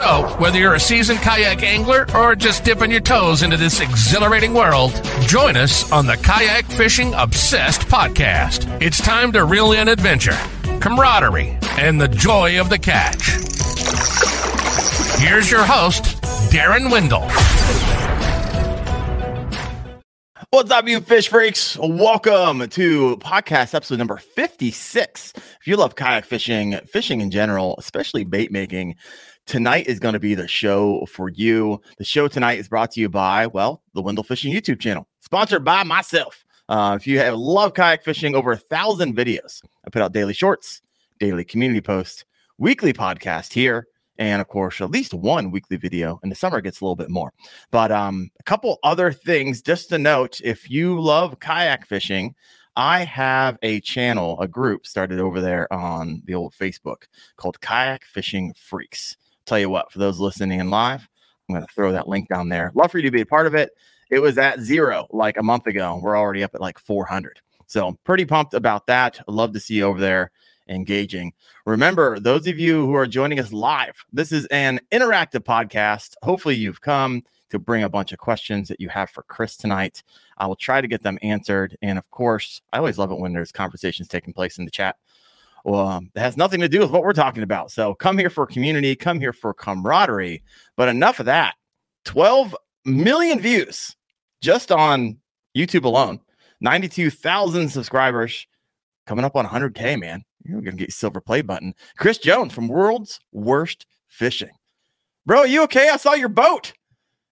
So, whether you're a seasoned kayak angler or just dipping your toes into this exhilarating world, join us on the Kayak Fishing Obsessed podcast. It's time to reel in adventure, camaraderie, and the joy of the catch. Here's your host, Daren Wendell. What's up, you fish freaks? Welcome to podcast episode number 56. If you love kayak fishing, fishing in general, especially bait making, tonight is going to be the show for you. The show tonight is brought to you by, well, the Wendell Fishing YouTube channel, sponsored by myself. Uh, if you have love kayak fishing, over a thousand videos. I put out daily shorts, daily community posts, weekly podcast here, and of course, at least one weekly video. In the summer, gets a little bit more. But um, a couple other things just to note: if you love kayak fishing, I have a channel, a group started over there on the old Facebook called Kayak Fishing Freaks tell you what, for those listening in live, I'm going to throw that link down there. Love for you to be a part of it. It was at zero like a month ago. We're already up at like 400. So I'm pretty pumped about that. Love to see you over there engaging. Remember, those of you who are joining us live, this is an interactive podcast. Hopefully, you've come to bring a bunch of questions that you have for Chris tonight. I will try to get them answered. And of course, I always love it when there's conversations taking place in the chat well, um, it has nothing to do with what we're talking about. So come here for community, come here for camaraderie. But enough of that. 12 million views just on YouTube alone, 92,000 subscribers, coming up on 100K, man. You're going to get silver play button. Chris Jones from World's Worst Fishing. Bro, you okay? I saw your boat.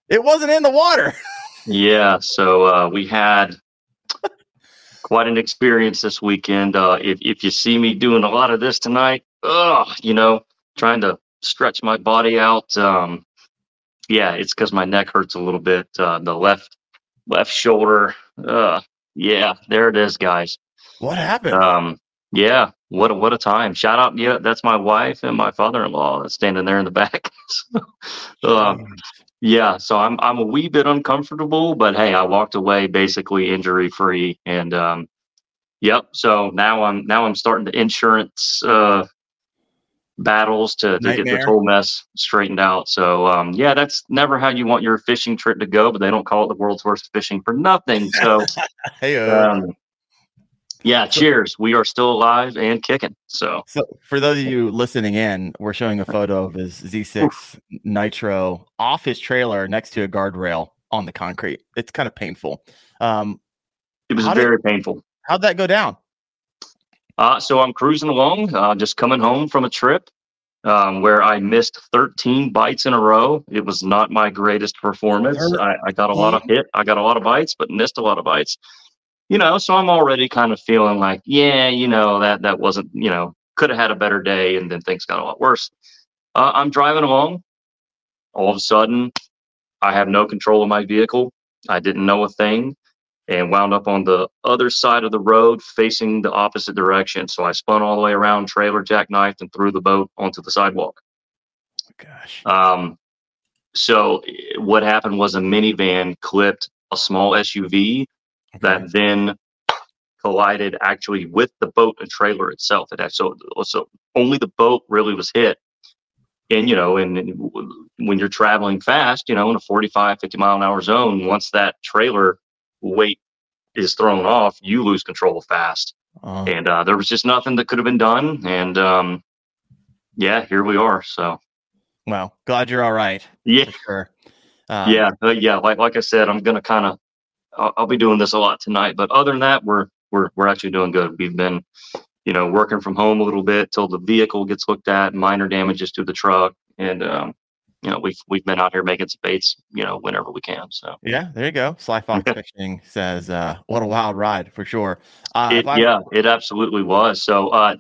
It wasn't in the water. yeah. So uh, we had quite an experience this weekend. Uh, if if you see me doing a lot of this tonight, ugh, you know, trying to stretch my body out. Um, yeah, it's because my neck hurts a little bit. Uh, the left left shoulder. Uh, yeah, there it is, guys. What happened? Um, yeah, what a, what a time! Shout out, yeah, that's my wife and my father-in-law standing there in the back. so, um, yeah, so I'm I'm a wee bit uncomfortable, but hey, I walked away basically injury free, and um, yep. So now I'm now I'm starting the insurance uh, battles to, to get this whole mess straightened out. So um, yeah, that's never how you want your fishing trip to go, but they don't call it the world's worst fishing for nothing. So hey, uh, um, yeah, cheers. We are still alive and kicking. So, so for those of you listening in, we're showing a photo of his Z6 Nitro off his trailer next to a guardrail on the concrete. It's kind of painful. Um, it was very did, painful. How'd that go down? Uh, so I'm cruising along, uh, just coming home from a trip um, where I missed 13 bites in a row. It was not my greatest performance. I, I got a lot of hit. I got a lot of bites, but missed a lot of bites you know, so I'm already kind of feeling like, yeah, you know, that that wasn't, you know, could have had a better day, and then things got a lot worse. Uh, I'm driving along. All of a sudden, I have no control of my vehicle. I didn't know a thing, and wound up on the other side of the road, facing the opposite direction. So I spun all the way around, trailer jackknifed, and threw the boat onto the sidewalk. Gosh. Um. So eh, what happened was a minivan clipped a small SUV that then collided actually with the boat and trailer itself. It so so only the boat really was hit. And you know, and, and when you're traveling fast, you know, in a 45, 50 mile an hour zone, once that trailer weight is thrown off, you lose control fast. Uh-huh. And uh, there was just nothing that could have been done. And um, yeah, here we are. So, well, glad you're all right. Yeah, sure. Um, yeah, uh, yeah. Like like I said, I'm gonna kind of I'll, I'll, be doing this a lot tonight. But other than that, we're we're we're actually doing good. We've been, you know, working from home a little bit till the vehicle gets looked at, minor damages to the truck, and um, you know, we've we've been out here making some baits, you know, whenever we can. So yeah, there you go. Sly Fox Fishing says, uh, "What a wild ride for sure." Uh, it, yeah, it absolutely was. So, uh,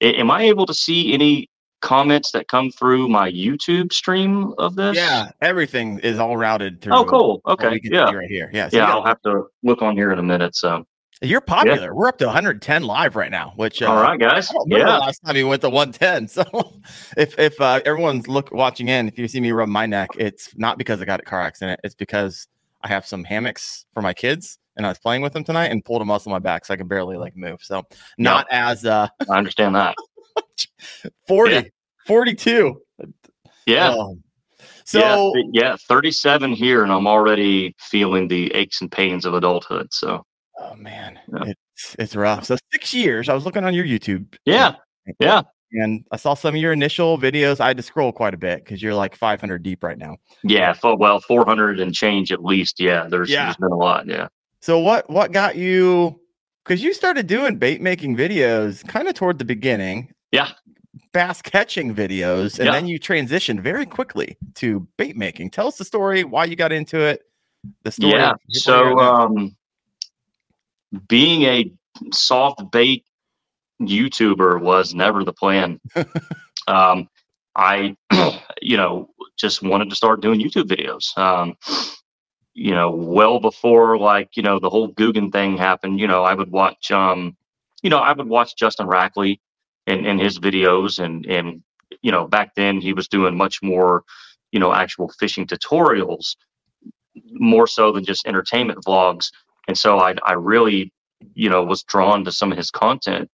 am I able to see any comments that come through my YouTube stream of this? Yeah, everything is all routed through. Oh, cool. Okay. Yeah. right here. Yeah, so Yeah, got- I'll have to look on here in a minute. So, you're popular. We're up to 110 live right now, which uh, all right, guys. I don't remember Yeah. last time you went to 110. So if if uh, everyone's look watching in, if you see me rub my neck, it's not because I got a car accident. It's because I have some hammocks for my kids and I was playing with them tonight and pulled a muscle in my back so I can barely like move. So not as uh I understand that. 40, Yeah. 42. Yeah. Um, so yeah, yeah, 37 here, and I'm already feeling the aches and pains of adulthood. So, oh man, Yeah. it's it's rough. So six years. I was looking on your YouTube. yeah, yeah, And I saw some of your initial videos. I had to scroll quite a bit because you're like 500 deep right now. yeah. Well, 400 and change at least. Yeah, there's, Yeah. there's been a lot. Yeah. So what what got you? Because you started doing bait making videos kind of toward the beginning. Yeah. Bass catching videos, and Yeah. then you transitioned very quickly to bait making. Tell us the story, why you got into it. The story. Yeah. So, um, being a soft bait YouTuber was never the plan. um, I, you know, just wanted to start doing YouTube videos. Um, you know, well before like, you know, the whole Guggen thing happened, you know, I would watch, um, you know, I would watch Justin Rackley and, and his videos and, and, you know, back then he was doing much more, you know, actual fishing tutorials more so than just entertainment vlogs. And so I, I really, you know, was drawn to some of his content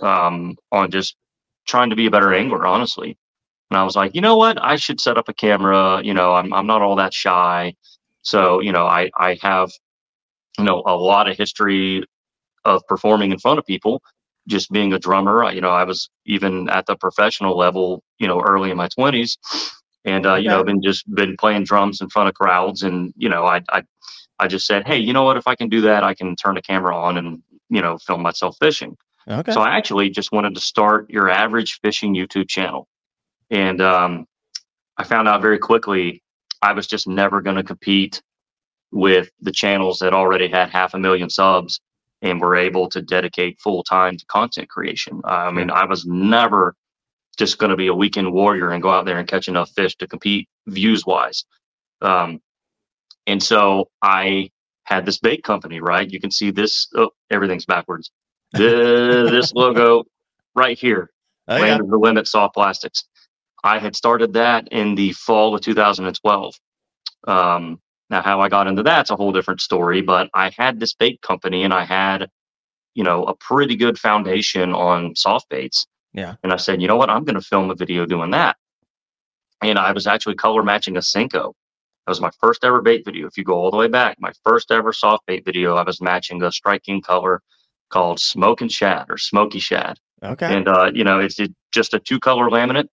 um, on just trying to be a better angler, honestly. And I was like, you know what? I should set up a camera. You know, I'm, I'm not all that shy. So, you know, I, I have, you know, a lot of history of performing in front of people, just being a drummer. I, you know, I was even at the professional level, you know, early in my 20s. And, uh, you know, I've been just been playing drums in front of crowds. And, you know, I, I, I just said, hey, you know what? If I can do that, I can turn the camera on and, you know, film myself fishing. okay. So I actually just wanted to start your average fishing YouTube channel. And um, I found out very quickly I was just never going to compete with the channels that already had half a million subs and we were able to dedicate full time to content creation. Uh, I mean, I was never just going to be a weekend warrior and go out there and catch enough fish to compete views wise. Um, and so I had this bait company, right? You can see this. Oh, everything's backwards. The, this logo right here, Oh, yeah. Land of the Limit Soft Plastics. I had started that in the fall of 2012. Um, now, how I got into that's a whole different story, but I had this bait company and I had, you know, a pretty good foundation on soft baits. Yeah. And I said, you know what? I'm going to film a video doing that. And I was actually color matching a Senko. That was my first ever bait video. If you go all the way back, my first ever soft bait video, I was matching a striking color called Smoke and Shad or Smoky Shad Okay. and uh, you know it's it, just a two color laminate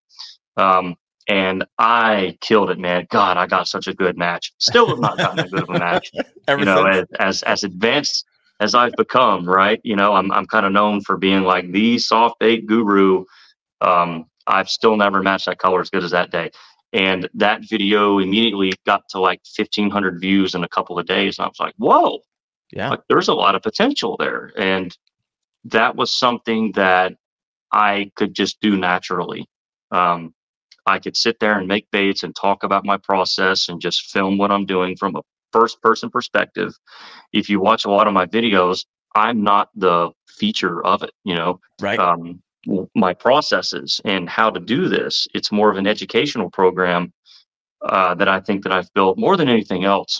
um, and i killed it man. God i got such a good match. Still have not gotten a good of a match you know as, as as advanced as i've become right? You know i'm, I'm kind of known for being like the soft bait guru. Um, i've still never matched that color as good as that day. And that video immediately got to like 1500 views in a couple of days and i was like whoa. Yeah. like there's a lot of potential there. And that was something that i could just do naturally. Um, i could sit there and make baits and talk about my process and just film what i'm doing from a first person perspective if you watch a lot of my videos i'm not the feature of it you know Right. um, my processes and how to do this it's more of an educational program uh, that i think that i've built more than anything else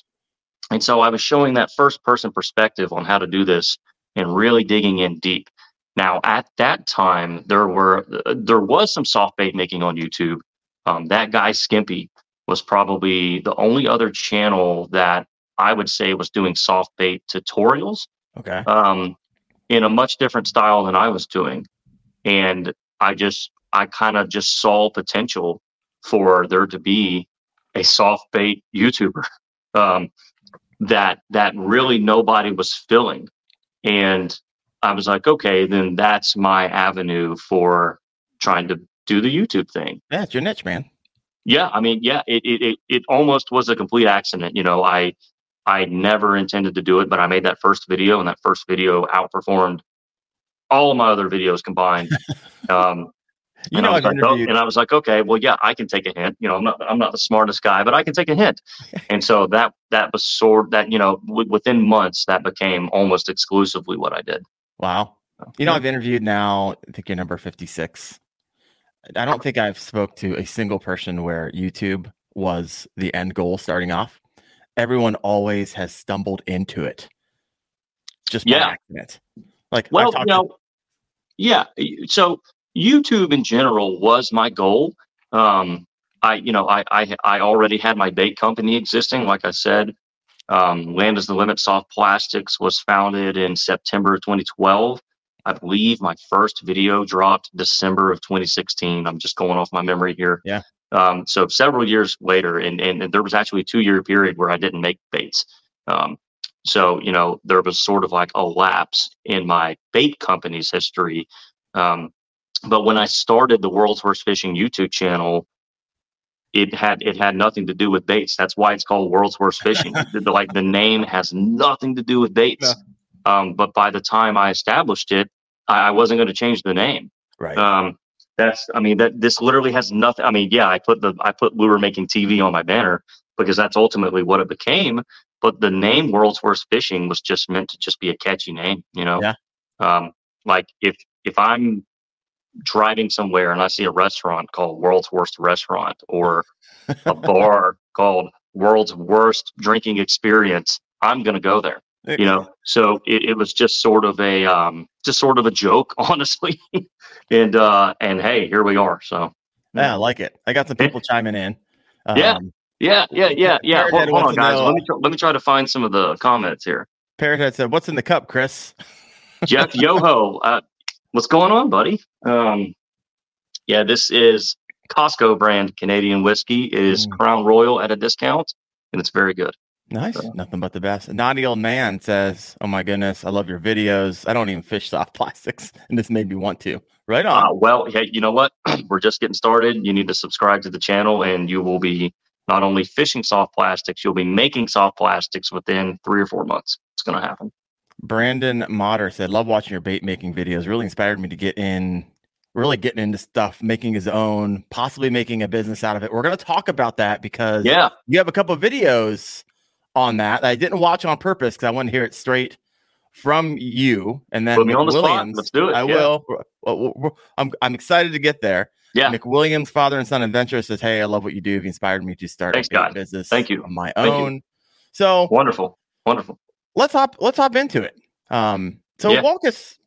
and so I was showing that first person perspective on how to do this and really digging in deep. Now, at that time, there were uh, there was some soft bait making on YouTube. Um, that guy Skimpy was probably the only other channel that I would say was doing soft bait tutorials okay. um, in a much different style than I was doing. And I just, I kind of just saw potential for there to be a soft bait YouTuber um, that that really nobody was filling. And I was like, okay, then that's my avenue for trying to do the YouTube thing Yeah, it's your niche, man. yeah i mean yeah it, it it it almost was a complete accident you know i i never intended to do it but i made that first video and that first video outperformed all of my other videos combined um You and know, I was like, oh, and I was like, okay, well, yeah, I can take a hint. You know, I'm not, I'm not the smartest guy, but I can take a hint. and so that, that was sort that, you know, w- within months, that became almost exclusively what I did. Wow. You know, Yeah. I've interviewed now. I think you're number 56. I don't think I've spoke to a single person where YouTube was the end goal starting off. Everyone always has stumbled into it, just by Yeah. accident. Like, Well, you talked to- yeah. So YouTube in general was my goal. Um, I, you know, I, I, I already had my bait company existing. Like I said, um, Land is the Limit Soft Plastics was founded in September of 2012. I believe my first video dropped December of 2016. I'm just going off my memory here. Yeah. Um, so several years later, and, and, and there was actually a two year period where I didn't make baits. Um, so, you know, there was sort of like a lapse in my bait company's history. Um, but when I started the World's Worst Fishing YouTube channel, it had it had nothing to do with baits. That's why it's called World's Worst Fishing. The- like the name has nothing to do with baits. Um, but by the time I established it, I, I wasn't going to change the name. right. Um, that's, I mean, that this literally has nothing. I mean, yeah, I put the, I put lure making TV on my banner because that's ultimately what it became. But the name World's Worst Fishing was just meant to just be a catchy name, you know? Yeah. Um, like if, if I'm driving somewhere and I see a restaurant called World's Worst Restaurant or a bar called World's Worst Drinking Experience, I'm going to go there you know so it, it was just sort of a um just sort of a joke honestly and uh and hey here we are so yeah, I like it. I got some people chiming in. Yeah. Um, yeah yeah yeah yeah Jared hold, hold on guys know- let me try, let me try to find some of the comments here Parrothead said, "What's in the cup, Chris?" jeff yoho uh what's going on buddy um yeah this is costco brand canadian whiskey It is Mm. crown royal at a discount and it's very good Nice. So- Nothing but the best. Naughty old man says, "Oh my goodness, I love your videos. I don't even fish soft plastics, and this made me want to." Right on. Uh, well, hey, you know what? We're just getting started. You need to subscribe to the channel, and you will be not only fishing soft plastics, you'll be making soft plastics within three or four months. It's going to happen. Brandon Motter said, "Love watching your bait making videos. Really inspired me to get in, really getting into stuff, making his own, possibly making a business out of it." We're going to talk about that because Yeah. you have a couple of videos on that, I didn't watch on purpose because I want to hear it straight from you. And then Put me Mick on the. Let's do it. I Yeah. will. I'm I'm excited to get there. Yeah. Mick Williams, father and son adventure, says, "Hey, I love what you do. You've inspired me to start Thanks, a God. business. Thank you. on my Thank you. own." So Wonderful. Wonderful. let's hop let's hop into it. Um, so Yeah. walk us.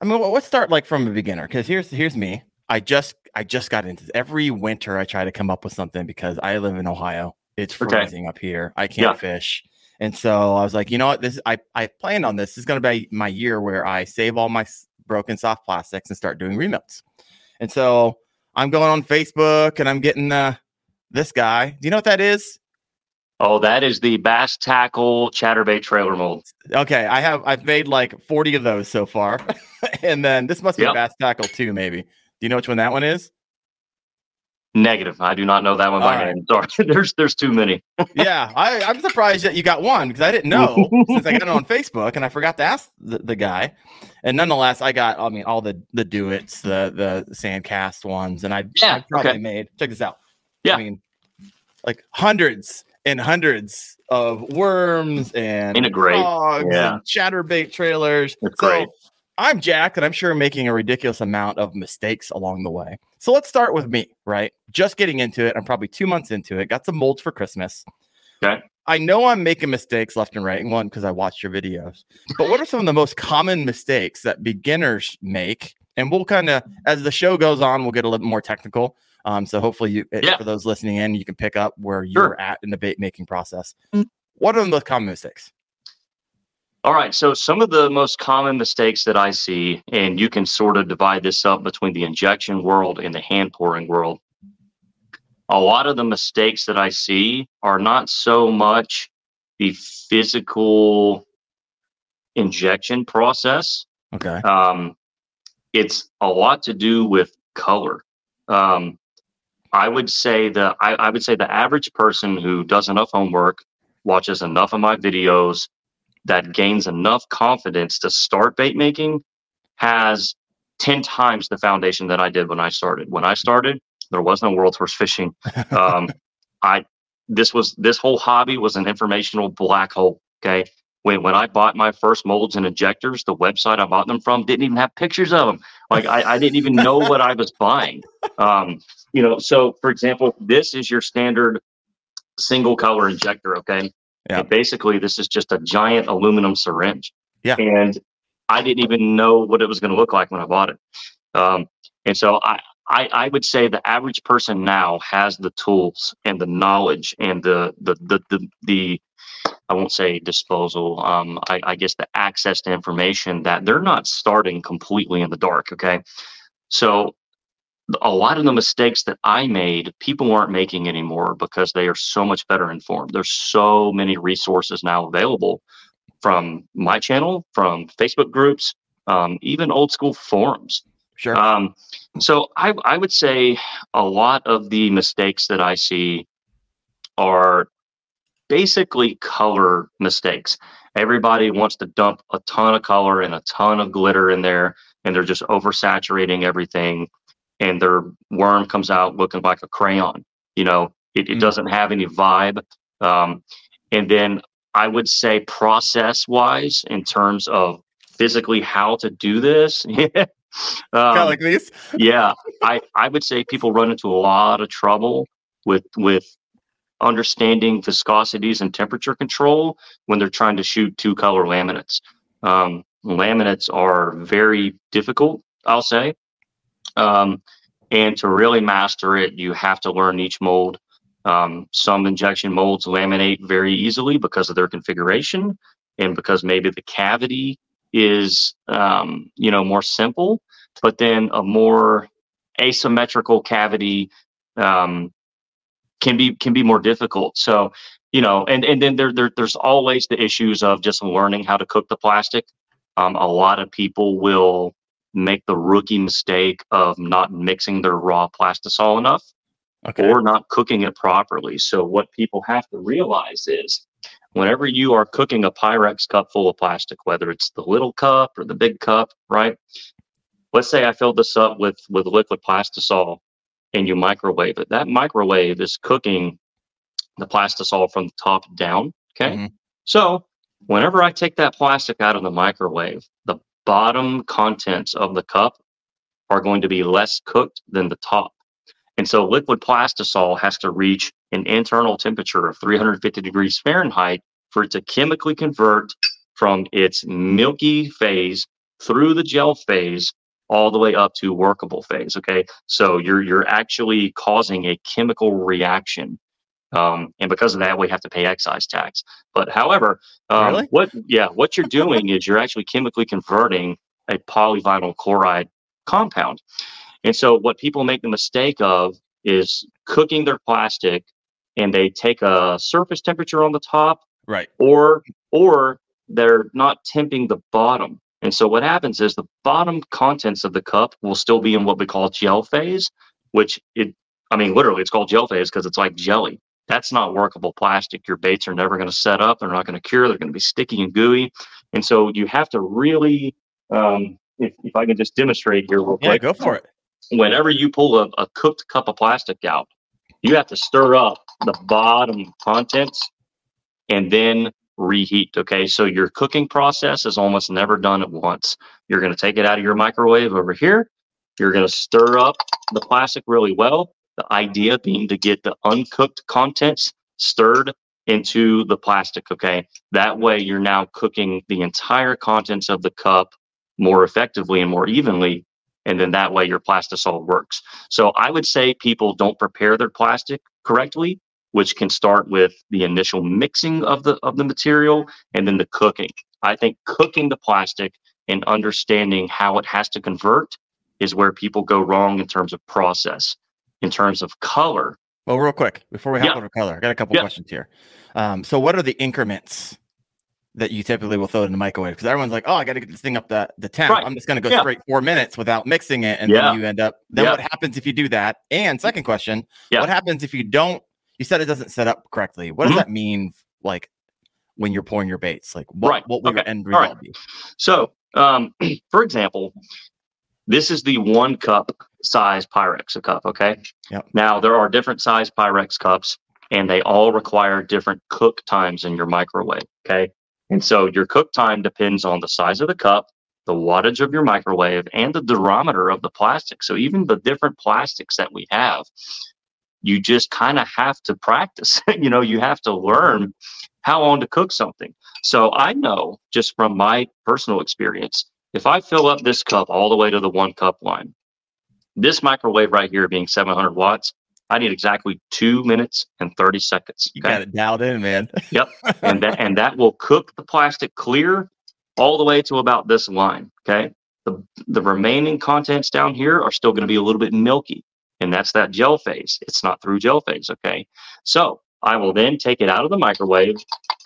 I mean, let's start like from a beginner because here's here's me. I just I just got into this. every winter. I try to come up with something because I live in Ohio. It's Okay. freezing up here. I can't Yeah. fish, and so I was like, you know what? This I I planned on this. This is going to be my year where I save all my broken soft plastics and start doing remelts. And so I'm going on Facebook and I'm getting uh, this guy. Do you know what that is? Oh, that is the bass tackle chatterbait trailer mold. Okay, I have I've made like 40 of those so far. and then this must be Yep. Bass Tackle too, maybe. Do you know which one that one is? Negative. I do not know that one by right. name. Sorry. there's there's too many. yeah, I, I'm surprised that you got one because I didn't know since I got it on Facebook and I forgot to ask the, the guy. And nonetheless, I got I mean all the the do its, the the sandcast ones, and I, Yeah, I probably okay. made check this out. Yeah. I mean like hundreds and hundreds of worms and Ain't it great? frogs Yeah. and chatterbait trailers. It's so great. I'm Jack, and I'm sure making a ridiculous amount of mistakes along the way. So let's start with me, right? Just getting into it. I'm probably two months into it. Got some molds for Christmas. Okay. I know I'm making mistakes left and right. and One, because I watched your videos. But what are some of the most common mistakes that beginners make? And we'll kind of, as the show goes on, we'll get a little more technical. Um, so hopefully, you, eh, Yeah. for those listening in, you can pick up where you're at in the bait making process. Mm. What are the most common mistakes? All right. So some of the most common mistakes that I see, and you can sort of divide this up between the injection world and the hand pouring world. A lot of the mistakes that I see are not so much the physical injection process. Okay. Um, it's a lot to do with color. Um, I would say that I, I would say the average person who does enough homework, watches enough of my videos, that gains enough confidence to start bait making, has 10 times the foundation that I did when I started. When I started, there was no World's Worst Fishing. Um, I this was this whole hobby was an informational black hole. Okay. When when I bought my first molds and injectors, the website I bought them from didn't even have pictures of them. Like I, I didn't even know what I was buying. Um, you know, so for example, this is your standard single color injector. Okay. Yeah. And basically, this is just a giant aluminum syringe. Yeah. And I didn't even know what it was going to look like when I bought it. Um, and so I, I, I would say the average person now has the tools and the knowledge and the the the the, the I won't say disposal. Um, I, I guess the access to information that they're not starting completely in the dark. Okay, so a lot of the mistakes that I made, people aren't making anymore because they are so much better informed. There's so many resources now available from my channel, from Facebook groups, um, even old school forums. Sure. Um, so I, I would say a lot of the mistakes that I see are basically color mistakes. Everybody wants to dump a ton of color and a ton of glitter in there, and they're just oversaturating everything, and their worm comes out looking like a crayon. You know, it, it Mm. doesn't have any vibe. Um, and then I would say process wise, in terms of physically how to do this. Um, like these. yeah i i would say people run into a lot of trouble with with understanding viscosities and temperature control when they're trying to shoot two color laminates um, laminates are very difficult i'll say um, and to really master it you have to learn each mold um, some injection molds laminate very easily because of their configuration and because maybe the cavity is um, you know more simple but then a more asymmetrical cavity um, can be can be more difficult. So you know, and and then there, there there's always the issues of just learning how to cook the plastic. Um, a lot of people will make the rookie mistake of not mixing their raw plastisol enough Okay. or not cooking it properly. So what people have to realize is whenever you are cooking a Pyrex cup full of plastic, whether it's the little cup or the big cup, right? Let's say I filled this up with with liquid plastisol and you microwave it. That microwave is cooking the plastisol from the top down. Okay. Mhm. So whenever I take that plastic out of the microwave, the bottom contents of the cup are going to be less cooked than the top. And so liquid plastisol has to reach an internal temperature of 350 degrees Fahrenheit for it to chemically convert from its milky phase through the gel phase all the way up to workable phase. Okay. So you're you're actually causing a chemical reaction. Um, and because of that, we have to pay excise tax. But however, um, Really? what yeah, what you're doing is you're actually chemically converting a polyvinyl chloride compound. And so what people make the mistake of is cooking their plastic and they take a surface temperature on the top Right. or or they're not temping the bottom. And so what happens is the bottom contents of the cup will still be in what we call gel phase, which it I mean literally it's called gel phase because it's like jelly. That's not workable plastic. Your baits are never going to set up. They're not going to cure. They're going to be sticky and gooey. And so you have to really, um, if, if I can just demonstrate here real Yeah, quick. go for it. Whenever you pull a, a cooked cup of plastic out, you have to stir up the bottom contents and then reheat. Okay. So your cooking process is almost never done at once. You're going to take it out of your microwave over here. You're going to stir up the plastic really well. The idea being to get the uncooked contents stirred into the plastic. Okay. That way you're now cooking the entire contents of the cup more effectively and more evenly. And then that way your plastisol works. So I would say people don't prepare their plastic correctly, which can start with the initial mixing of the of the material and then the cooking. I think cooking the plastic and understanding how it has to convert is where people go wrong in terms of process. In terms of color, Well, real quick before we hop Yeah. over color, I got a couple Yeah. questions here. Um, so, what are the increments that you typically will throw in the microwave? Because everyone's like, "Oh, I got to get this thing up the the temp. Right. I'm just going to go Yeah. straight four minutes without mixing it, and then you end up. Then what happens if you do that? And second question, Yeah. what happens if you don't? You said it doesn't set up correctly. What does that mean? Like when you're pouring your baits, like what Right. what will your end All right. result be? So, um, for example, This is the one cup size Pyrex a cup. Okay. Yep. Now there are different size Pyrex cups, and they all require different cook times in your microwave. Okay. And so your cook time depends on the size of the cup, the wattage of your microwave, and the durometer of the plastic. So even the different plastics that we have, you just kind of have to practice. you know, you have to learn how long to cook something. So I know just from my personal experience, if I fill up this cup all the way to the one cup line, this microwave right here being 700 watts, I need exactly two minutes and 30 seconds. You got it dialed in, man. yep. And that and that will cook the plastic clear all the way to about this line. Okay. The the remaining contents down here are still going to be a little bit milky. And that's that gel phase. It's not through gel phase. Okay. So I will then take it out of the microwave,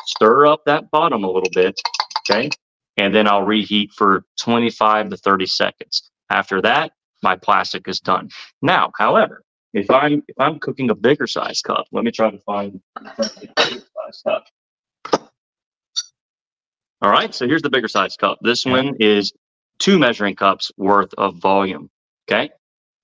stir up that bottom a little bit. Okay. And then I'll reheat for 25 to 30 seconds. After that, my plastic is done. Now, however, if I'm if I'm cooking a bigger size cup, let me try to find size cup. All right, so here's the bigger size cup. This one is two measuring cups worth of volume. Okay.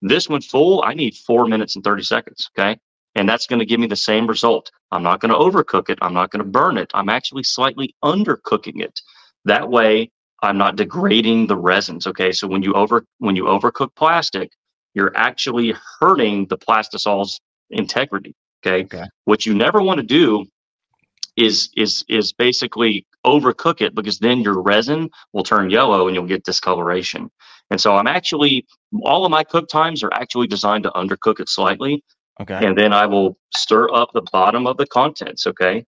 This one full, I need four minutes and 30 seconds. Okay. And that's going to give me the same result. I'm not going to overcook it. I'm not going to burn it. I'm actually slightly undercooking it. That way, I'm not degrading the resins. Okay. So when you over when you overcook plastic, you're actually hurting the plastisol's integrity. Okay? okay. What you never want to do is is is basically overcook it because then your resin will turn yellow and you'll get discoloration. And so I'm actually all of my cook times are actually designed to undercook it slightly. Okay. And then I will stir up the bottom of the contents, okay?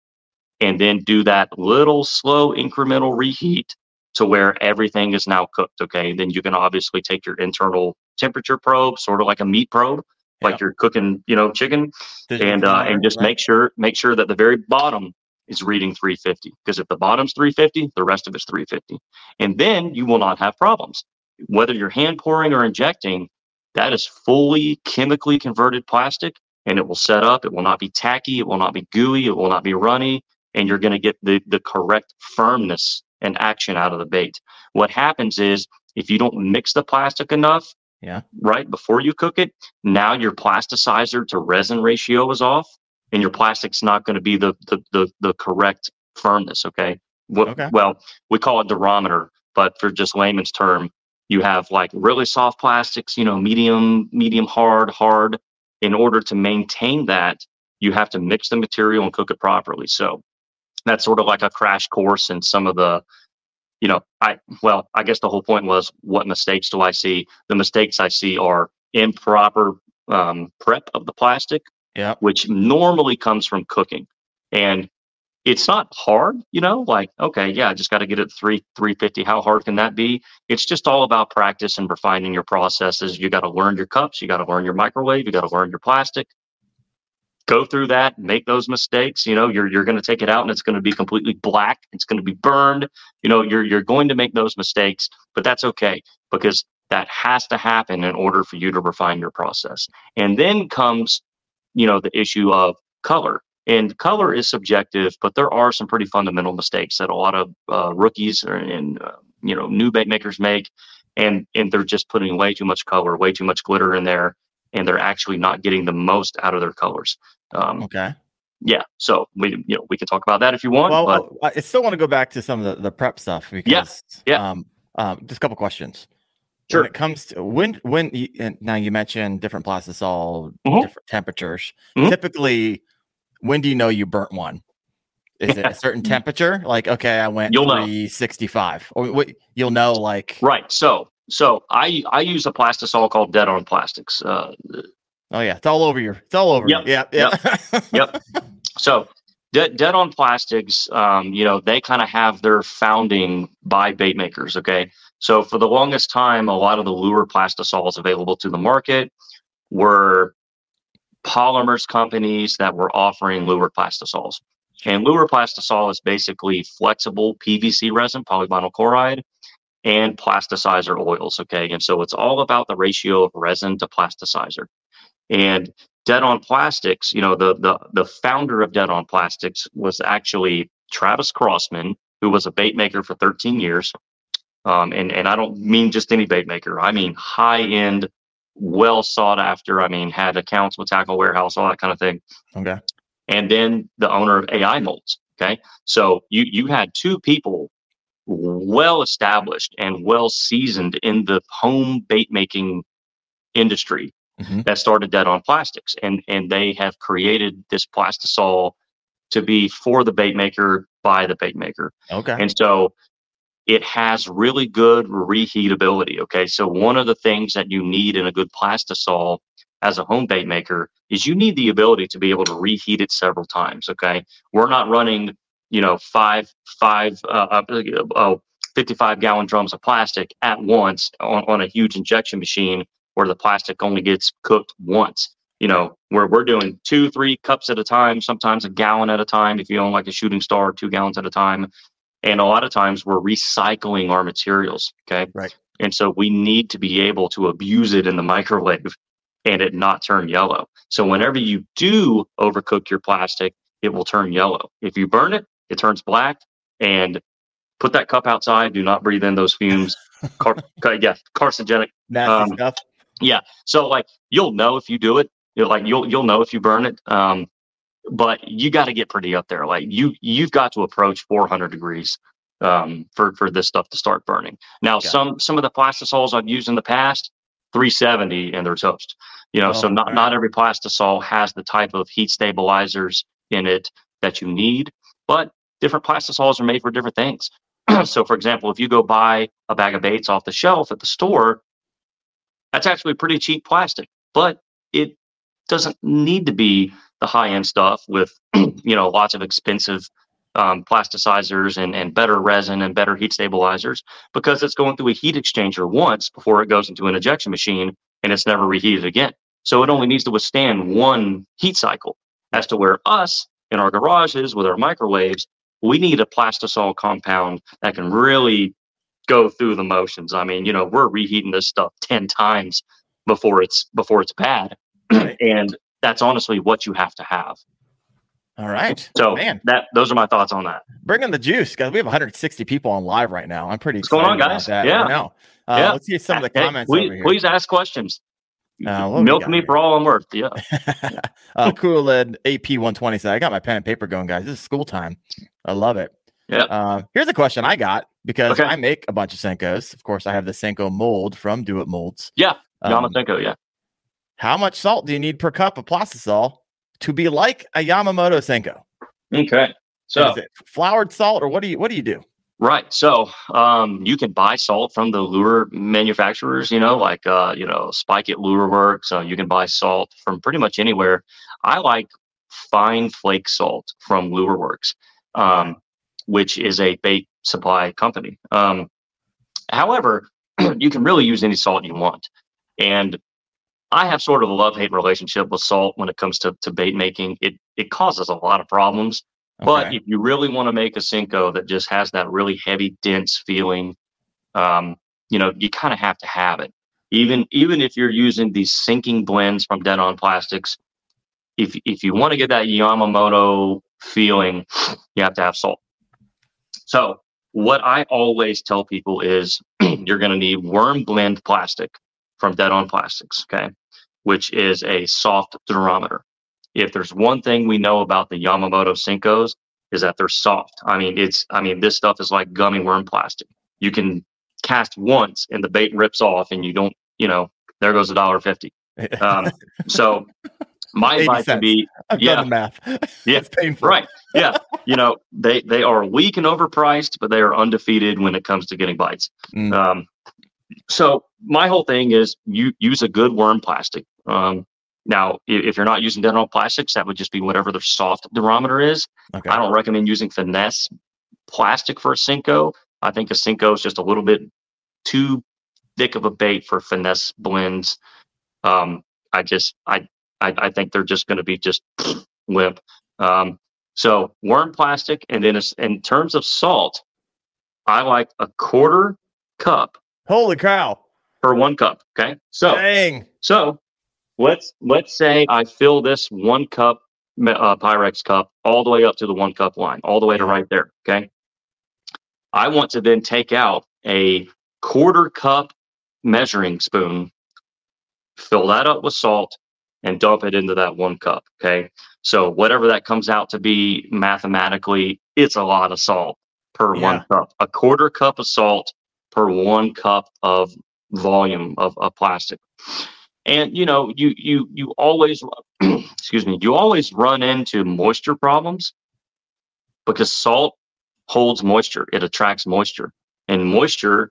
And then do that little slow incremental reheat to where everything is now cooked. Okay. Then you can obviously take your internal temperature probe, sort of like a meat probe, like Yeah. you're cooking, you know, chicken, and uh, and just make sure make sure that the very bottom is reading 350. Because if the bottom's 350, the rest of it's 350, and then you will not have problems. Whether you're hand pouring or injecting, that is fully chemically converted plastic, and it will set up. It will not be tacky. It will not be gooey. It will not be runny, and you're going to get the the correct firmness and action out of the bait. What happens is if you don't mix the plastic enough, Yeah. right before you cook it, now your plasticizer to resin ratio is off, and your plastic's not going to be the, the the the correct firmness. Okay. What, Okay. Well, we call it durometer, but for just layman's term, you have like really soft plastics, you know, medium, medium hard, hard. In order to maintain that, you have to mix the material and cook it properly. So that's sort of like a crash course in some of the you know i well i guess the whole point was what mistakes do i see? The mistakes i see are improper um, prep of the plastic Yeah. which normally comes from cooking. And it's not hard you know like okay yeah i just got to get it 3 350 how hard can that be? It's just all about practice and refining your processes. You got to learn your cups you got to learn your microwave you got to learn your plastic go through that make those mistakes you know you're, you're going to take it out and it's going to be completely black it's going to be burned you know you're, you're going to make those mistakes but that's okay because that has to happen in order for you to refine your process. And then comes you know the issue of color and color is subjective but there are some pretty fundamental mistakes that a lot of uh, rookies and uh, you know new bait makers make and and they're just putting way too much color way too much glitter in there and they're actually not getting the most out of their colors um, Okay. yeah so we you know we can talk about that if you want Well, but I still want to go back to some of the, the prep stuff because yeah. Um, um, just a couple questions. Sure. When it comes to when when you, and now you mentioned different plastisol, Mhm. different temperatures. Mhm. Typically, when do you know you burnt one? Is it a certain temperature? Like, okay, I went You'll know. 365, or what? You'll know, like, right so so i i use a plastisol called dead on plastics uh, oh yeah, it's all over your, it's all over. Yep, you. Yeah, yeah, yep. So, dead, dead on plastics, um, you know, they kind of have their founding by bait makers. Okay. So, for the longest time, a lot of the lure plastisols available to the market were polymers companies that were offering lure plastisols. And lure plastisol is basically flexible PVC resin, polyvinyl chloride, and plasticizer oils. Okay. And so it's all about the ratio of resin to plasticizer. And Dead on Plastics, you know, the the the founder of Dead on Plastics was actually Travis Crossman, who was a bait maker for 13 years. Um, and and I don't mean just any bait maker. I mean high end, well sought after. I mean had accounts with Tackle Warehouse, all that kind of thing. Okay. And then the owner of AI Molds. Okay, so you you had two people well established and well seasoned in the home bait making industry Mhm. that started dead on plastics and and they have created this plastisol to be for the bait maker by the bait maker Okay. and so it has really good reheatability okay so one of the things that you need in a good plastisol as a home bait maker is you need the ability to be able to reheat it several times okay we're not running you know five five uh, uh, uh, 55 gallon drums of plastic at once on, on a huge injection machine where the plastic only gets cooked once. You know where we're doing two three cups at a time sometimes a gallon at a time if you own like a shooting star two gallons at a time. And a lot of times we're recycling our materials okay? Right. and so we need to be able to abuse it in the microwave and it not turn yellow. So whenever you do overcook your plastic it will turn yellow. If you burn it it turns black and put that cup outside do not breathe in those fumes. Car- yeah carcinogenic Nasty um, stuff. Yeah. So like you'll know if you do it. You're like you'll you'll know if you burn it. Um, but you got to get pretty up there. Like you you've got to approach 400 degrees um, for for this stuff to start burning. Now some some of the plastisols I've used in the past 370 and they're toast. You know, so Oh, not okay. not every plastisol has the type of heat stabilizers in it that you need, but different plastisols are made for different things. so for example, if you go buy a bag of baits off the shelf at the store, that's actually pretty cheap plastic, but it doesn't need to be the high end stuff with you know lots of expensive um, plasticizers and, and better resin and better heat stabilizers because it's going through a heat exchanger once before it goes into an injection machine and it's never reheated again. So it only needs to withstand one heat cycle. As to where us in our garages with our microwaves, we need a plastisol compound that can really go through the motions. I mean, you know, we're reheating this stuff 10 times before it's before it's bad. Right. and that's honestly what you have to have. All right. So man, that those are my thoughts on that. bring in the juice, guys. We have 160 people on live right now. I'm pretty What's going on, excited about guys? That. Yeah. I know. Uh, Yeah. Let's see some of the Hey, comments please, here. please ask questions. Uh, Milk me here? for all I'm worth. Yeah. uh, Cool Ed AP 120 said, I got my pen and paper going, guys. This is school time. I love it. Yeah. Uh, here's a question I got because Okay. I make a bunch of Senkos. Of course, I have the Senko mold from Do It Molds. Yeah. Um, Yamasenko, yeah. how much salt do you need per cup of plastisol to be like a Yamamoto Senko? Okay. So is it floured salt or what do you what do you do? Right. So um, you can buy salt from the lure manufacturers, you know, like, uh, you know, Spike It Lure Works. Uh, you can buy salt from pretty much anywhere. I like fine flake salt from Lure Works, um, which is a bait supply company. Um, however, you can really use any salt you want. And I have sort of a love hate relationship with salt when it comes to, to bait making. It, it causes a lot of problems. But if you really want to make a Senko that just has that really heavy, dense feeling, um, you know, you kind of have to have it. Even even if you're using these sinking blends from Dead On Plastics, if if you want to get that Yamamoto feeling, you have to have salt. So what I always tell people is you're going to need worm blend plastic from Dead On Plastics, okay, which is a soft durometer if there's one thing we know about the Yamamoto Senkos is that they're soft. I mean, it's I mean, this stuff is like gummy worm plastic. You can cast once and the bait rips off and you don't, you know, there goes a dollar fifty. Um, so my 80 advice would be I've yeah. done the math. Yeah, it's painful. right. Yeah. You know, they they are weak and overpriced, but they are undefeated when it comes to getting bites. Mm. Um, so my whole thing is you use a good worm plastic. Um, now, if you're not using Dead On Plastics, that would just be whatever the soft durometer is. Okay. I don't recommend using finesse plastic for a Senko. I think a Senko is just a little bit too thick of a bait for finesse blends. Um, I just I I, I think they're just going to be just limp. Um, so worm plastic, and then in terms of salt, I like a quarter cup Holy cow. per one cup. Okay, so Dang. so let's let's say I fill this one cup uh, Pyrex cup all the way up to the one cup line, all the way to right there. Okay. I want to then take out a quarter cup measuring spoon, fill that up with salt, and dump it into that one cup. Okay. So whatever that comes out to be mathematically, it's a lot of salt per Yeah. one cup. A quarter cup of salt per one cup of volume of, of plastic. And you know, you you you always excuse me, you always run into moisture problems because salt holds moisture. It attracts moisture. And moisture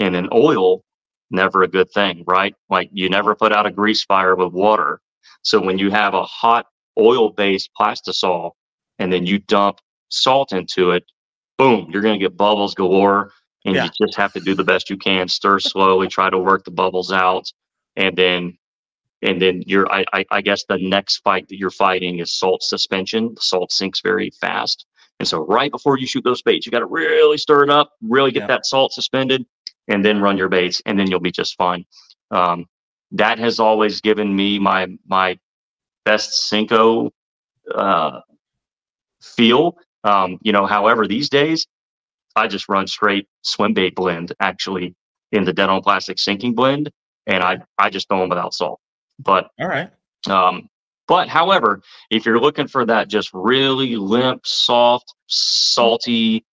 in an oil, never a good thing, right? Like you never put out a grease fire with water. So when you have a hot oil-based plastisol and then you dump salt into it, boom, you're going to get bubbles galore. And Yeah. you just have to do the best you can, stir slowly, try to work the bubbles out, and then and then you're I, I, I guess the next fight that you're fighting is salt suspension. The salt sinks very fast. And so right before you shoot those baits, you got to really stir it up, really get Yeah. that salt suspended, and then run your baits, and then you'll be just fine. Um, that has always given me my my best Senko uh, feel. Um, you know, however, these days I just run straight swim bait blend actually in the dead plastic sinking blend, and I I just throw them without salt. But All right. um, but however, if you're looking for that just really limp, soft, salty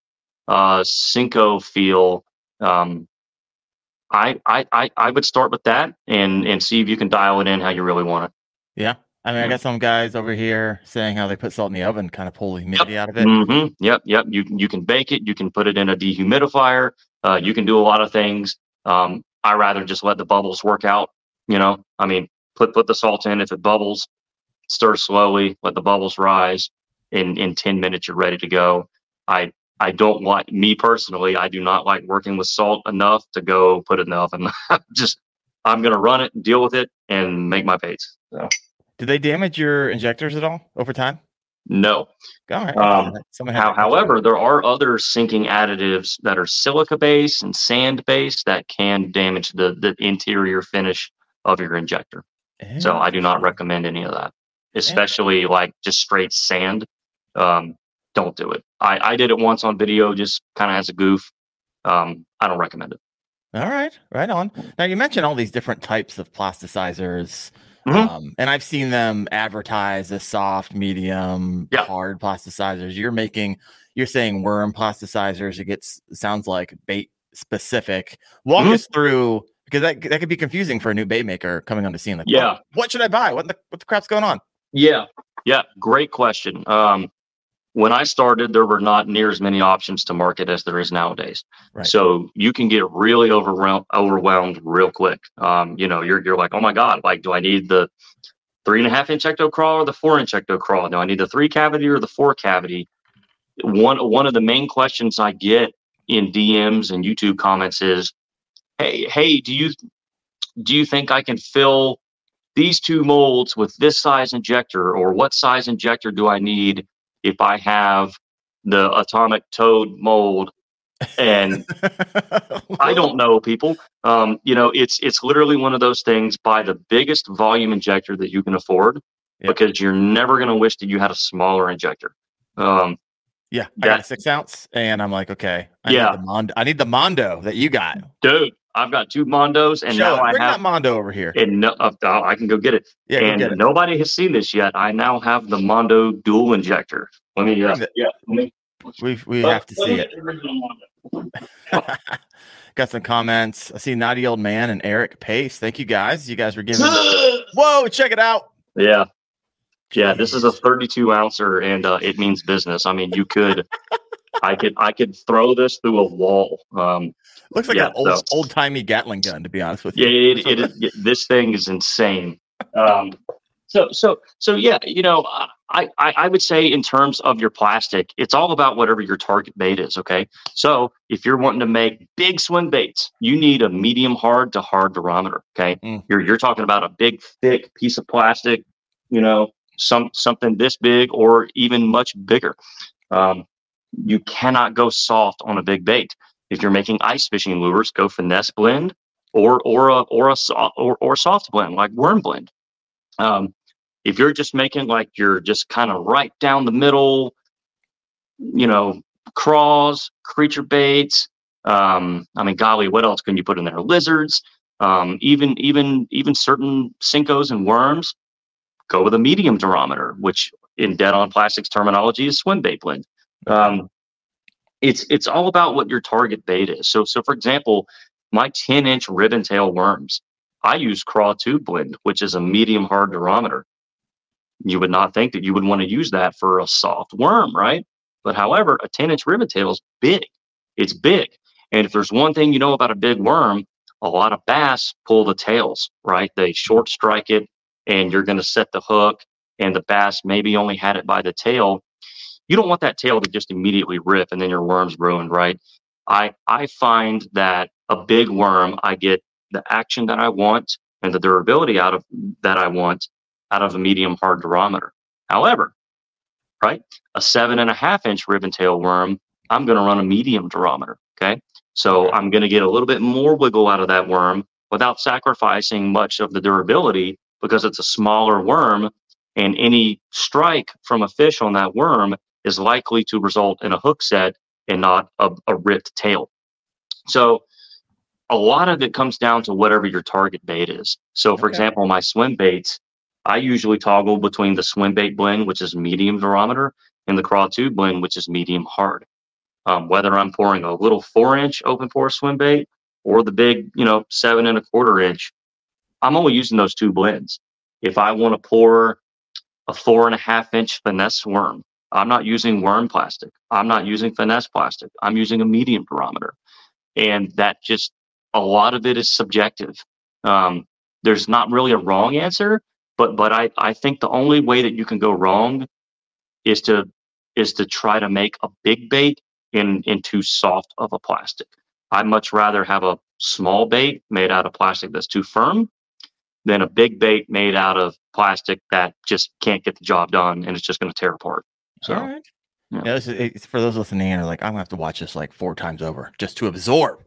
uh, Senko feel, um, I, I I I would start with that and and see if you can dial it in how you really want it. Yeah. I mean, I Mhm. got some guys over here saying how they put salt in the oven, kind of pull the humidity out of it. hmm Yep, yep. You can you can bake it. You can put it in a dehumidifier. Uh, you can do a lot of things. Um, I rather just let the bubbles work out. You know, I mean, put put the salt in. If it bubbles, stir slowly. Let the bubbles rise. In in ten minutes, you're ready to go. I I don't like me personally. I do not like working with salt enough to go put it in the oven. just I'm gonna run it, deal with it, and make my baits. So, Did they damage your injectors at all over time? no. Right. Um, How, however, there are other sinking additives that are silica based and sand based that can damage the, the interior finish of your injector. So I do not recommend any of that, especially like just straight sand. Um, don't do it. I, I did it once on video, just kind of as a goof. Um, I don't recommend it. All right, right on. Now you mentioned all these different types of plasticizers, Mhm. um, and I've seen them advertised as soft, medium, Yeah. hard plasticizers. You're making, you're saying worm plasticizers. It gets sounds like bait specific. Walk Mhm. us through because that that could be confusing for a new bait maker coming on the scene. Like, Yeah. what, what should I buy? What the what the crap's going on? Yeah, yeah, great question. Um, when I started, there were not near as many options to market as there is nowadays. Right. So you can get really overwhelmed, overwhelmed real quick. Um, you know, you're you're like, oh my god, like, do I need the three and a half inch ecto crawl or the four inch ecto crawl? Do I need the three cavity or the four cavity? One one of the main questions I get in DMs and YouTube comments is, hey, hey, do you do you think I can fill these two molds with this size injector, or what size injector do I need if I have the atomic toad mold? And I don't know, people. Um, you know, it's it's literally one of those things. Buy the biggest volume injector that you can afford, Yep. because you're never going to wish that you had a smaller injector. Um, Yeah, I got a six ounce, and I'm like, okay, I Yeah. need the Mondo. I need the Mondo that you got. dude, I've got two Mondos, and Show now it. I Bring have. that Mondo over here. And no, uh, I can go get it. Yeah, and get it. nobody has seen this yet. I now have the Mondo dual injector. Let me, uh, yeah, let me, We we have to see it. get the original Mondo. Got some comments. I see Naughty Old Man and Eric Pace. Thank you guys. You guys were giving. Whoa, check it out. Yeah. Yeah, this is a 32 ouncer and uh, it means business. I mean, you could, I could, I could throw this through a wall. Um, Looks like Yeah, an old so- old timey Gatling gun, to be honest with you. yeah, it, it, is this thing is insane. Um, so, so, so yeah, you know, I, I, I would say in terms of your plastic, it's all about whatever your target bait is. Okay. So if you're wanting to make big swim baits, you need a medium hard to hard durometer. Okay. Mm. You're, you're talking about a big, thick piece of plastic, you know, some, something this big or even much bigger. Um, you cannot go soft on a big bait. If you're making ice fishing lures, go finesse blend or or a or a so- or, or soft blend like worm blend. Um, if you're just making like you're just kind of right down the middle, you know, craws, creature baits, Um, I mean, golly, what else can you put in there? Lizards, um, even even even certain Senkos and worms. Go with a medium durometer, which in dead on plastics terminology is swim bait blend. Um, it's it's all about what your target bait is. So so for example, my 10 inch ribbon tail worms, I use craw tube blend, which is a medium hard durometer. You would not think that you would want to use that for a soft worm, right? But however, a 10 inch ribbon tail is big. It's big. And if there's one thing you know about a big worm, a lot of bass pull the tails, right? They short strike it and you're going to set the hook and the bass maybe only had it by the tail. You don't want that tail to just immediately rip and then your worm's ruined, right? I I find that a big worm, I get the action that I want and the durability out of that I want out of a medium hard durometer. However, right, a seven and a half inch ribbon tail worm, I'm going to run a medium durometer. Okay. So I'm going to get a little bit more wiggle out of that worm without sacrificing much of the durability because it's a smaller worm and any strike from a fish on that worm is likely to result in a hook set and not a, a ripped tail. So a lot of it comes down to whatever your target bait is. So for okay. example, my swim baits, I usually toggle between the swim bait blend, which is medium durometer, and the craw tube blend, which is medium hard. Um, whether I'm pouring a little four inch open pore swim bait or the big, you know, seven and a quarter inch, I'm only using those two blends. If I want to pour a four and a half inch finesse worm, I'm not using worm plastic. I'm not using finesse plastic. I'm using a medium durometer. And that just, a lot of it is subjective. Um, there's not really a wrong answer, but but I, I think the only way that you can go wrong is to is to try to make a big bait in in too soft of a plastic. I'd much rather have a small bait made out of plastic that's too firm than a big bait made out of plastic that just can't get the job done and it's just going to tear apart. So, yeah, yeah this is, it's for those listening and are like, I'm gonna have to watch this like four times over just to absorb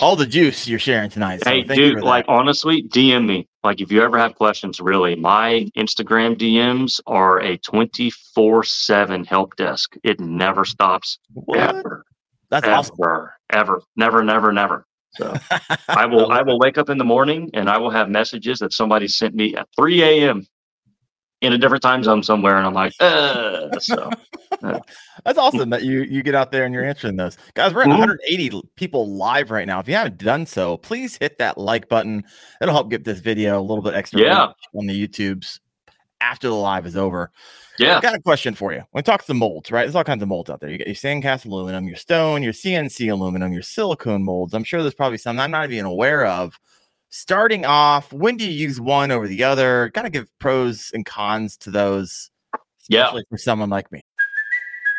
all the juice you're sharing tonight. So hey, dude, like honestly, DM me. Like if you ever have questions, really, my Instagram DMs are a 24 seven help desk. It never stops. What? Ever. That's ever, awesome. Ever, never, never, never. So I will I will wake up in the morning and I will have messages that somebody sent me at 3 a.m in a different time zone somewhere, and I'm like, uh, so. That's awesome that you you get out there and you're answering those guys. We're at mm-hmm. 180 people live right now. If you haven't done so, please hit that like button. It'll help get this video a little bit extra yeah. on the YouTubes after the live is over. Yeah, I've got a question for you. When we talk the molds, right? There's all kinds of molds out there. You got your sandcast aluminum, your stone, your CNC aluminum, your silicone molds. I'm sure there's probably some I'm not even aware of starting off, when do you use one over the other? Got to give pros and cons to those, especially yeah. for someone like me.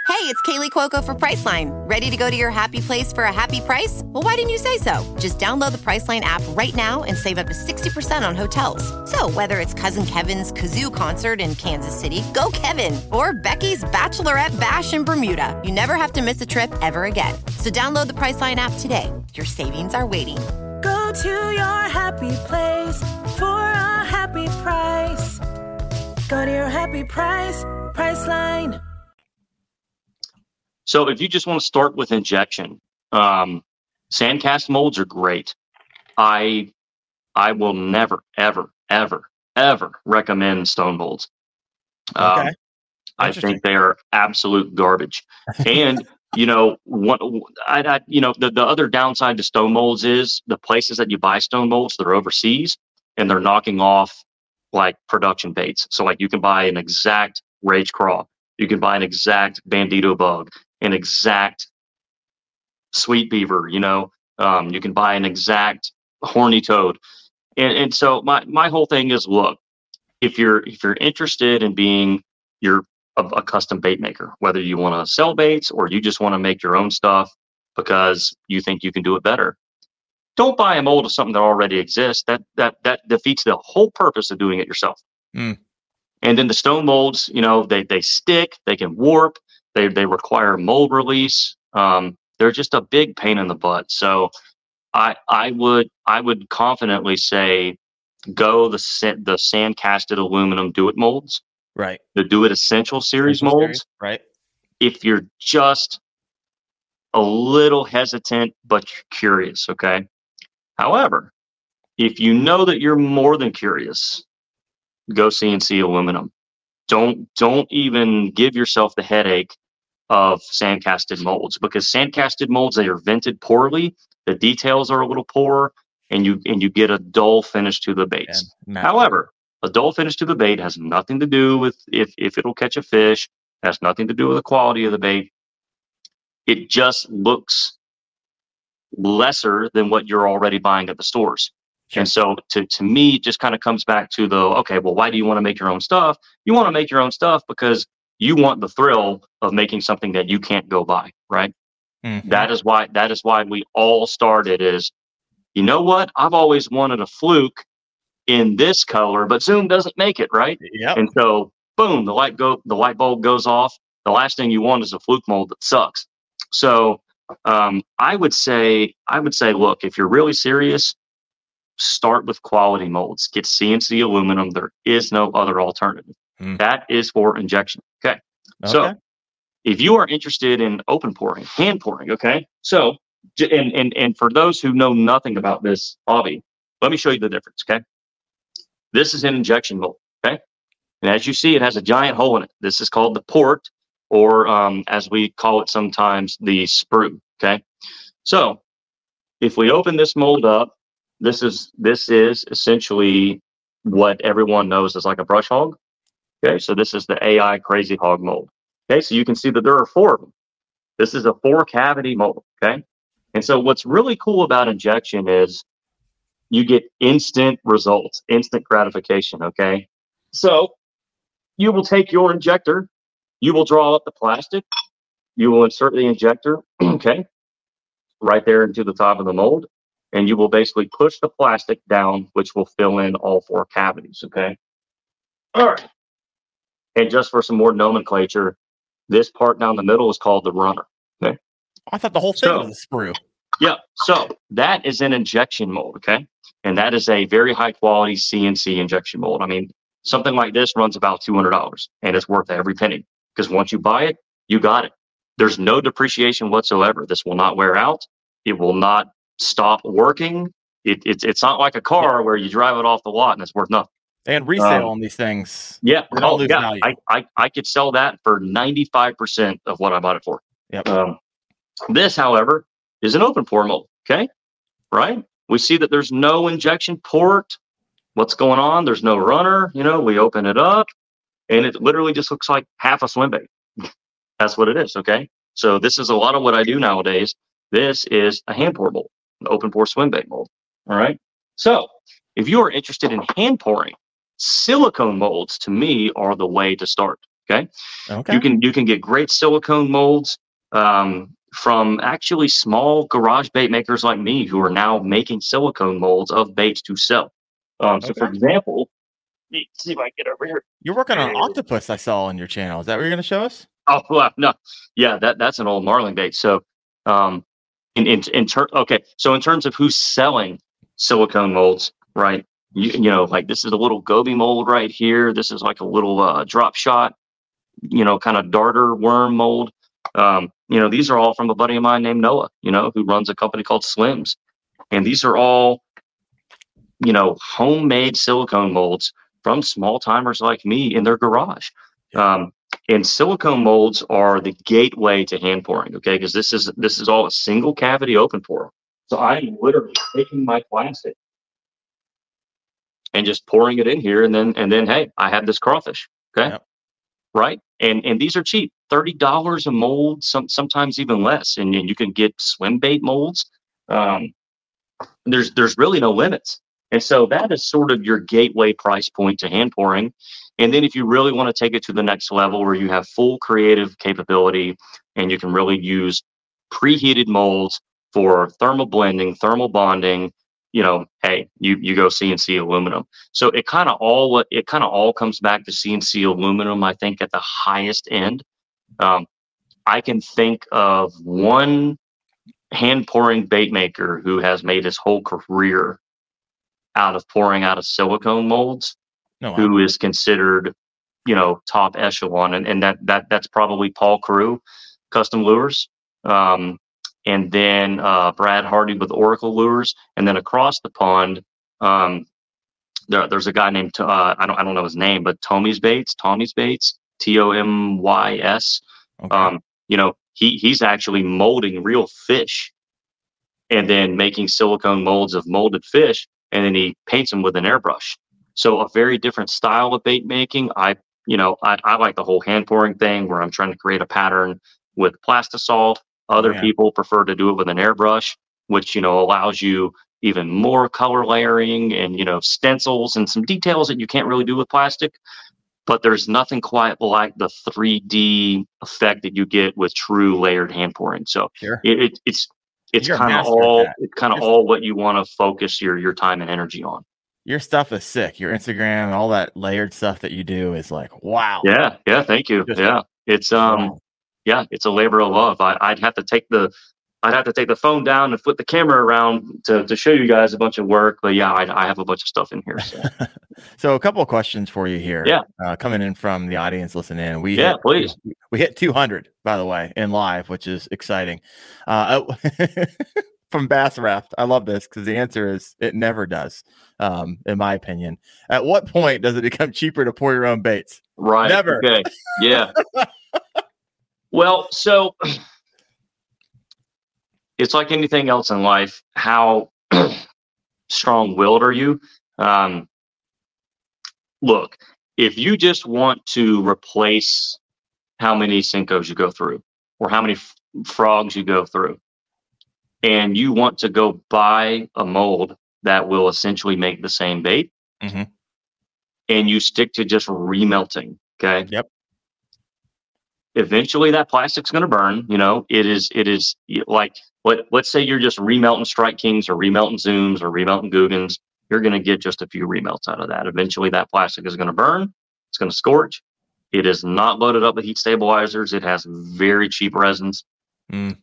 Hey, it's Kaley Cuoco for Priceline. Ready to go to your happy place for a happy price? Well, why didn't you say so? Just download the Priceline app right now and save up to 60% on hotels. So, whether it's Cousin Kevin's Kazoo concert in Kansas City, go Kevin, or Becky's Bachelorette Bash in Bermuda, you never have to miss a trip ever again. So, download the Priceline app today. Your savings are waiting Go to your happy place for a happy price. Go to your happy price, Priceline. So if you just want to start with injection, um, sandcast molds are great. I I will never, ever, ever, ever recommend stone molds. Um, okay. I think they are absolute garbage. And you know, what I, I, you know, the, the other downside to stone molds is the places that you buy stone molds, they're overseas and they're knocking off like production baits. So like you can buy an exact rage craw, you can buy an exact bandito bug, an exact sweet beaver, you know, um, you can buy an exact horny toad. And, and so my, my whole thing is look, if you're if you're interested in being your a, a custom bait maker, whether you want to sell baits or you just want to make your own stuff because you think you can do it better. Don't buy a mold of something that already exists. That that that defeats the whole purpose of doing it yourself. Mm. And then the stone molds, you know, they they stick, they can warp, they they require mold release. Um, they're just a big pain in the butt. So I I would I would confidently say go the the sand casted aluminum do it molds right the do it essential series essential molds series, right if you're just a little hesitant, but you're curious. Okay. However, if you know that you're more than curious, go CNC aluminum. Don't don't even give yourself the headache of sandcasted molds because sandcasted molds they are vented poorly, the details are a little poor, and you and you get a dull finish to the baits. However, a dull finish to the bait has nothing to do with if if it'll catch a fish, has nothing to do with the quality of the bait. It just looks lesser than what you're already buying at the stores. Sure. And so to, to me, it just kind of comes back to the okay, well, why do you want to make your own stuff? You want to make your own stuff because you want the thrill of making something that you can't go buy, right? Mm-hmm. That is why that is why we all started is you know what? I've always wanted a fluke in this color, but Zoom doesn't make it, right? Yeah. And so boom, the light go the light bulb goes off. The last thing you want is a fluke mold that sucks. So um, I would say I would say, look, if you're really serious, start with quality molds. Get CNC aluminum. There is no other alternative. Mm. That is for injection. Okay. okay. So if you are interested in open pouring, hand pouring, okay. So and and and for those who know nothing about this hobby, let me show you the difference. Okay. This is an injection mold. Okay. And as you see, it has a giant hole in it. This is called the port, or um, as we call it sometimes, the sprue. Okay. So if we open this mold up, this is this is essentially what everyone knows as like a brush hog. Okay, so this is the AI crazy hog mold. Okay, so you can see that there are four of them. This is a four cavity mold. Okay, and so what's really cool about injection is you get instant results, instant gratification. Okay, so you will take your injector, you will draw up the plastic, you will insert the injector. Okay, right there into the top of the mold and you will basically push the plastic down, which will fill in all four cavities. Okay. All right. And just for some more nomenclature, this part down the middle is called the runner. Okay. I thought the whole thing so, was a sprue. Yeah. So that is an injection mold. Okay. And that is a very high quality CNC injection mold. I mean, something like this runs about $200 and it's worth every penny because once you buy it, you got it. There's no depreciation whatsoever. This will not wear out. It will not stop working. It, it's it's not like a car where you drive it off the lot and it's worth nothing. And resale um, on these things. Yeah, oh, yeah. I, I, I could sell that for 95% of what I bought it for. Yep. Um, this, however, is an open pour mold. Okay. Right. We see that there's no injection port. What's going on? There's no runner. You know, we open it up and it literally just looks like half a swim bait. That's what it is. Okay. So this is a lot of what I do nowadays. This is a hand pour mold an open pour swim bait mold. All right. So if you are interested in hand pouring, silicone molds to me are the way to start. Okay. Okay. You can you can get great silicone molds um, from actually small garage bait makers like me who are now making silicone molds of baits to sell. Um, so, for example, let's see if I get over here. You're working on octopus. I saw on your channel. Is that what you're going to show us? Oh well, no, yeah, that that's an old marlin bait. So, um, in in, in ter- okay so in terms of who's selling silicone molds right you, you know like this is a little goby mold right here this is like a little uh, drop shot you know kind of darter worm mold um, you know these are all from a buddy of mine named noah you know who runs a company called slims and these are all you know homemade silicone molds from small timers like me in their garage um, and silicone molds are the gateway to hand pouring, okay? Because this is this is all a single cavity open pour. So I'm literally taking my plastic and just pouring it in here, and then and then hey, I have this crawfish, okay? Yep. Right? And and these are cheap, thirty dollars a mold, some sometimes even less, and, and you can get swim bait molds. Um, there's there's really no limits, and so that is sort of your gateway price point to hand pouring. And then if you really want to take it to the next level where you have full creative capability and you can really use preheated molds for thermal blending, thermal bonding, you know, hey, you you go CNC aluminum. So it kind of all it kind of all comes back to CNC aluminum. I think at the highest end, um, I can think of one hand pouring bait maker who has made his whole career out of pouring out of silicone molds oh, wow. who is considered, you know, top echelon, and, and that that that's probably Paul Carew, Custom Lures. Um, and then uh, Brad Hardy with Oracle Lures, and then across the pond, um, there, there's a guy named uh, I don't I don't know his name, but Tommy's Baits, Tommy's Baits, T O M Y S. Okay. Um, you know, he he's actually molding real fish, and then making silicone molds of molded fish, and then he paints them with an airbrush. So a very different style of bait making. I you know I, I like the whole hand pouring thing where I'm trying to create a pattern with plastisol. Other Yeah. people prefer to do it with an airbrush, which you know allows you even more color layering and you know stencils and some details that you can't really do with plastic. But there's nothing quite like the 3D effect that you get with true layered hand pouring. So Sure. it, it, it's it's kind of all it's kind of all what you want to focus your your time and energy on. Your stuff is sick. Your Instagram, all that layered stuff that you do is like, wow. Yeah, yeah, thank you. Just- yeah, it's um, Wow. Yeah, it's a labor of love. I, I'd have to take the, I'd have to take the phone down and flip the camera around to, to show you guys a bunch of work. But yeah, I, I have a bunch of stuff in here. So So a couple of questions for you here. Yeah. Uh, coming in from the audience listening in. We Yeah, hit, please. We hit 200, by the way, in live, which is exciting. Uh, from Bass Raft. I love this because the answer is it never does, um, in my opinion. At what point does it become cheaper to pour your own baits? right, Never. okay, yeah. Well, so it's like anything else in life. How strong-willed are you? Um, look, if you just want to replace how many Senkos you go through or how many f- frogs you go through, and you want to go buy a mold that will essentially make the same bait, Mhm. and you stick to just remelting, okay? Yep. Eventually, that plastic's going to burn. You know, it is. It is like let let's say you're just remelting Strike Kings or remelting Zooms or remelting Guggens. You're going to get just a few remelts out of that. Eventually, that plastic is going to burn. It's going to scorch. It is not loaded up with heat stabilizers. It has very cheap resins. Mm.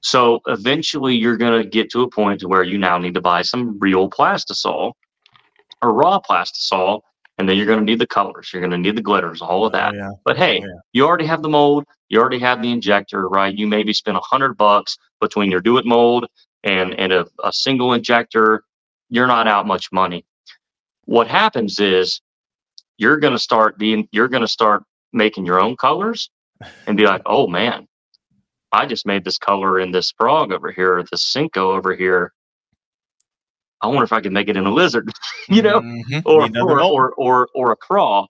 So eventually, you're going to get to a point to where you now need to buy some real plastisol or raw plastisol, and then you're going to need the colors. You're going to need the glitters, all of oh, that. Oh, yeah. But hey, Yeah. you already have the mold. You already have the injector, right? You maybe spend a hundred bucks between your do it mold and and a, a single injector. You're not out much money. What happens is you're going to start being you're going to start making your own colors and be like, oh man, I just made this color in this frog over here, this Senko over here. I wonder if I can make it in a lizard, you know? Mhm. or another or, mold. or or or a craw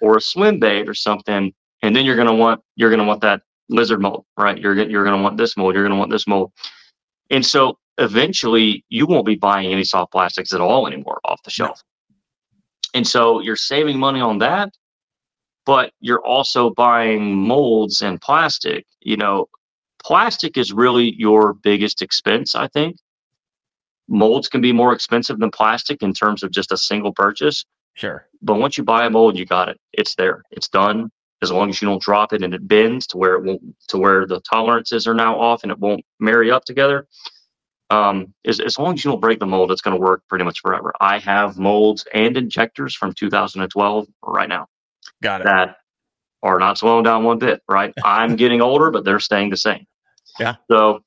or a swim bait or something and then you're going to want you're going to want that lizard mold right you're gonna- you're going to want this mold you're going to want this mold and so eventually you won't be buying any soft plastics at all anymore off the shelf and so you're saving money on that but you're also buying molds and plastic you know plastic is really your biggest expense i think molds can be more expensive than plastic in terms of just a single purchase Sure. but once you buy a mold, you got it. It's there. It's done. As long as you don't drop it and it bends to where it won't to where the tolerances are now off and it won't marry up together. Um, as, as long as you don't break the mold, it's going to work pretty much forever. I have molds and injectors from 2012 right now Got it. that are not slowing down one bit, right? I'm getting older, but they're staying the same. Yeah. So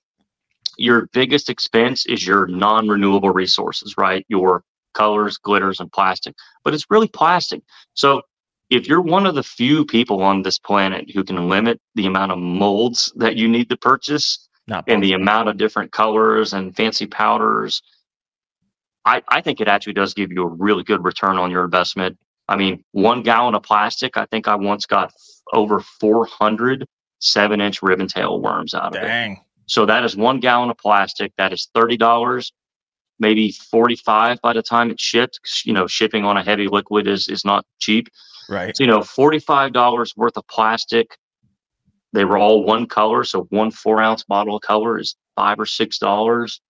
your biggest expense is your non-renewable resources, right? Your colors, glitters, and plastic. But it's really plastic. So if you're one of the few people on this planet who can limit the amount of molds that you need to purchase and the amount of different colors and fancy powders, I, I think it actually does give you a really good return on your investment. I mean, one gallon of plastic, I think I once got over 400 seven inch ribbon tail worms out of it. Dang. So that is one gallon of plastic. That is $30, maybe 45 by the time it's shipped. You know, shipping on a heavy liquid is, is not cheap. Right. So, you know, $45 worth of plastic. They were all one color. So one four ounce bottle of color is five or six dollars,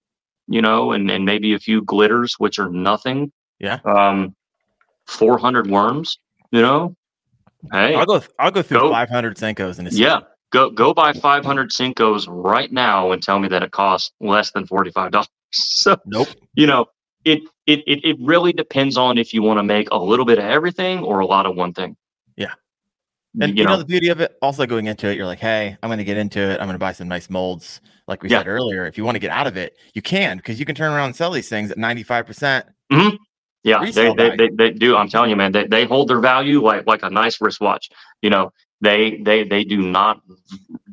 you know, and, and maybe a few glitters, which are nothing. Yeah. Um, 400 worms, you know, hey, I'll go. I'll go through Go. 500 Senkos in a yeah, second. Go, go buy 500 Senkos right now and tell me that it costs less than $45. So, Nope. you know, it, it, it, it really depends on if you want to make a little bit of everything or a lot of one thing. Yeah. And you, you know, know, the beauty of it, also going into it, you're like, hey, I'm going to get into it. I'm going to buy some nice molds. Like we Yeah. said earlier, if you want to get out of it, you can because you can turn around and sell these things at 95%. Mm-hmm. yeah, they, they, they, they do. I'm telling you, man, they, they hold their value like like a nice wristwatch. You know, they they they do not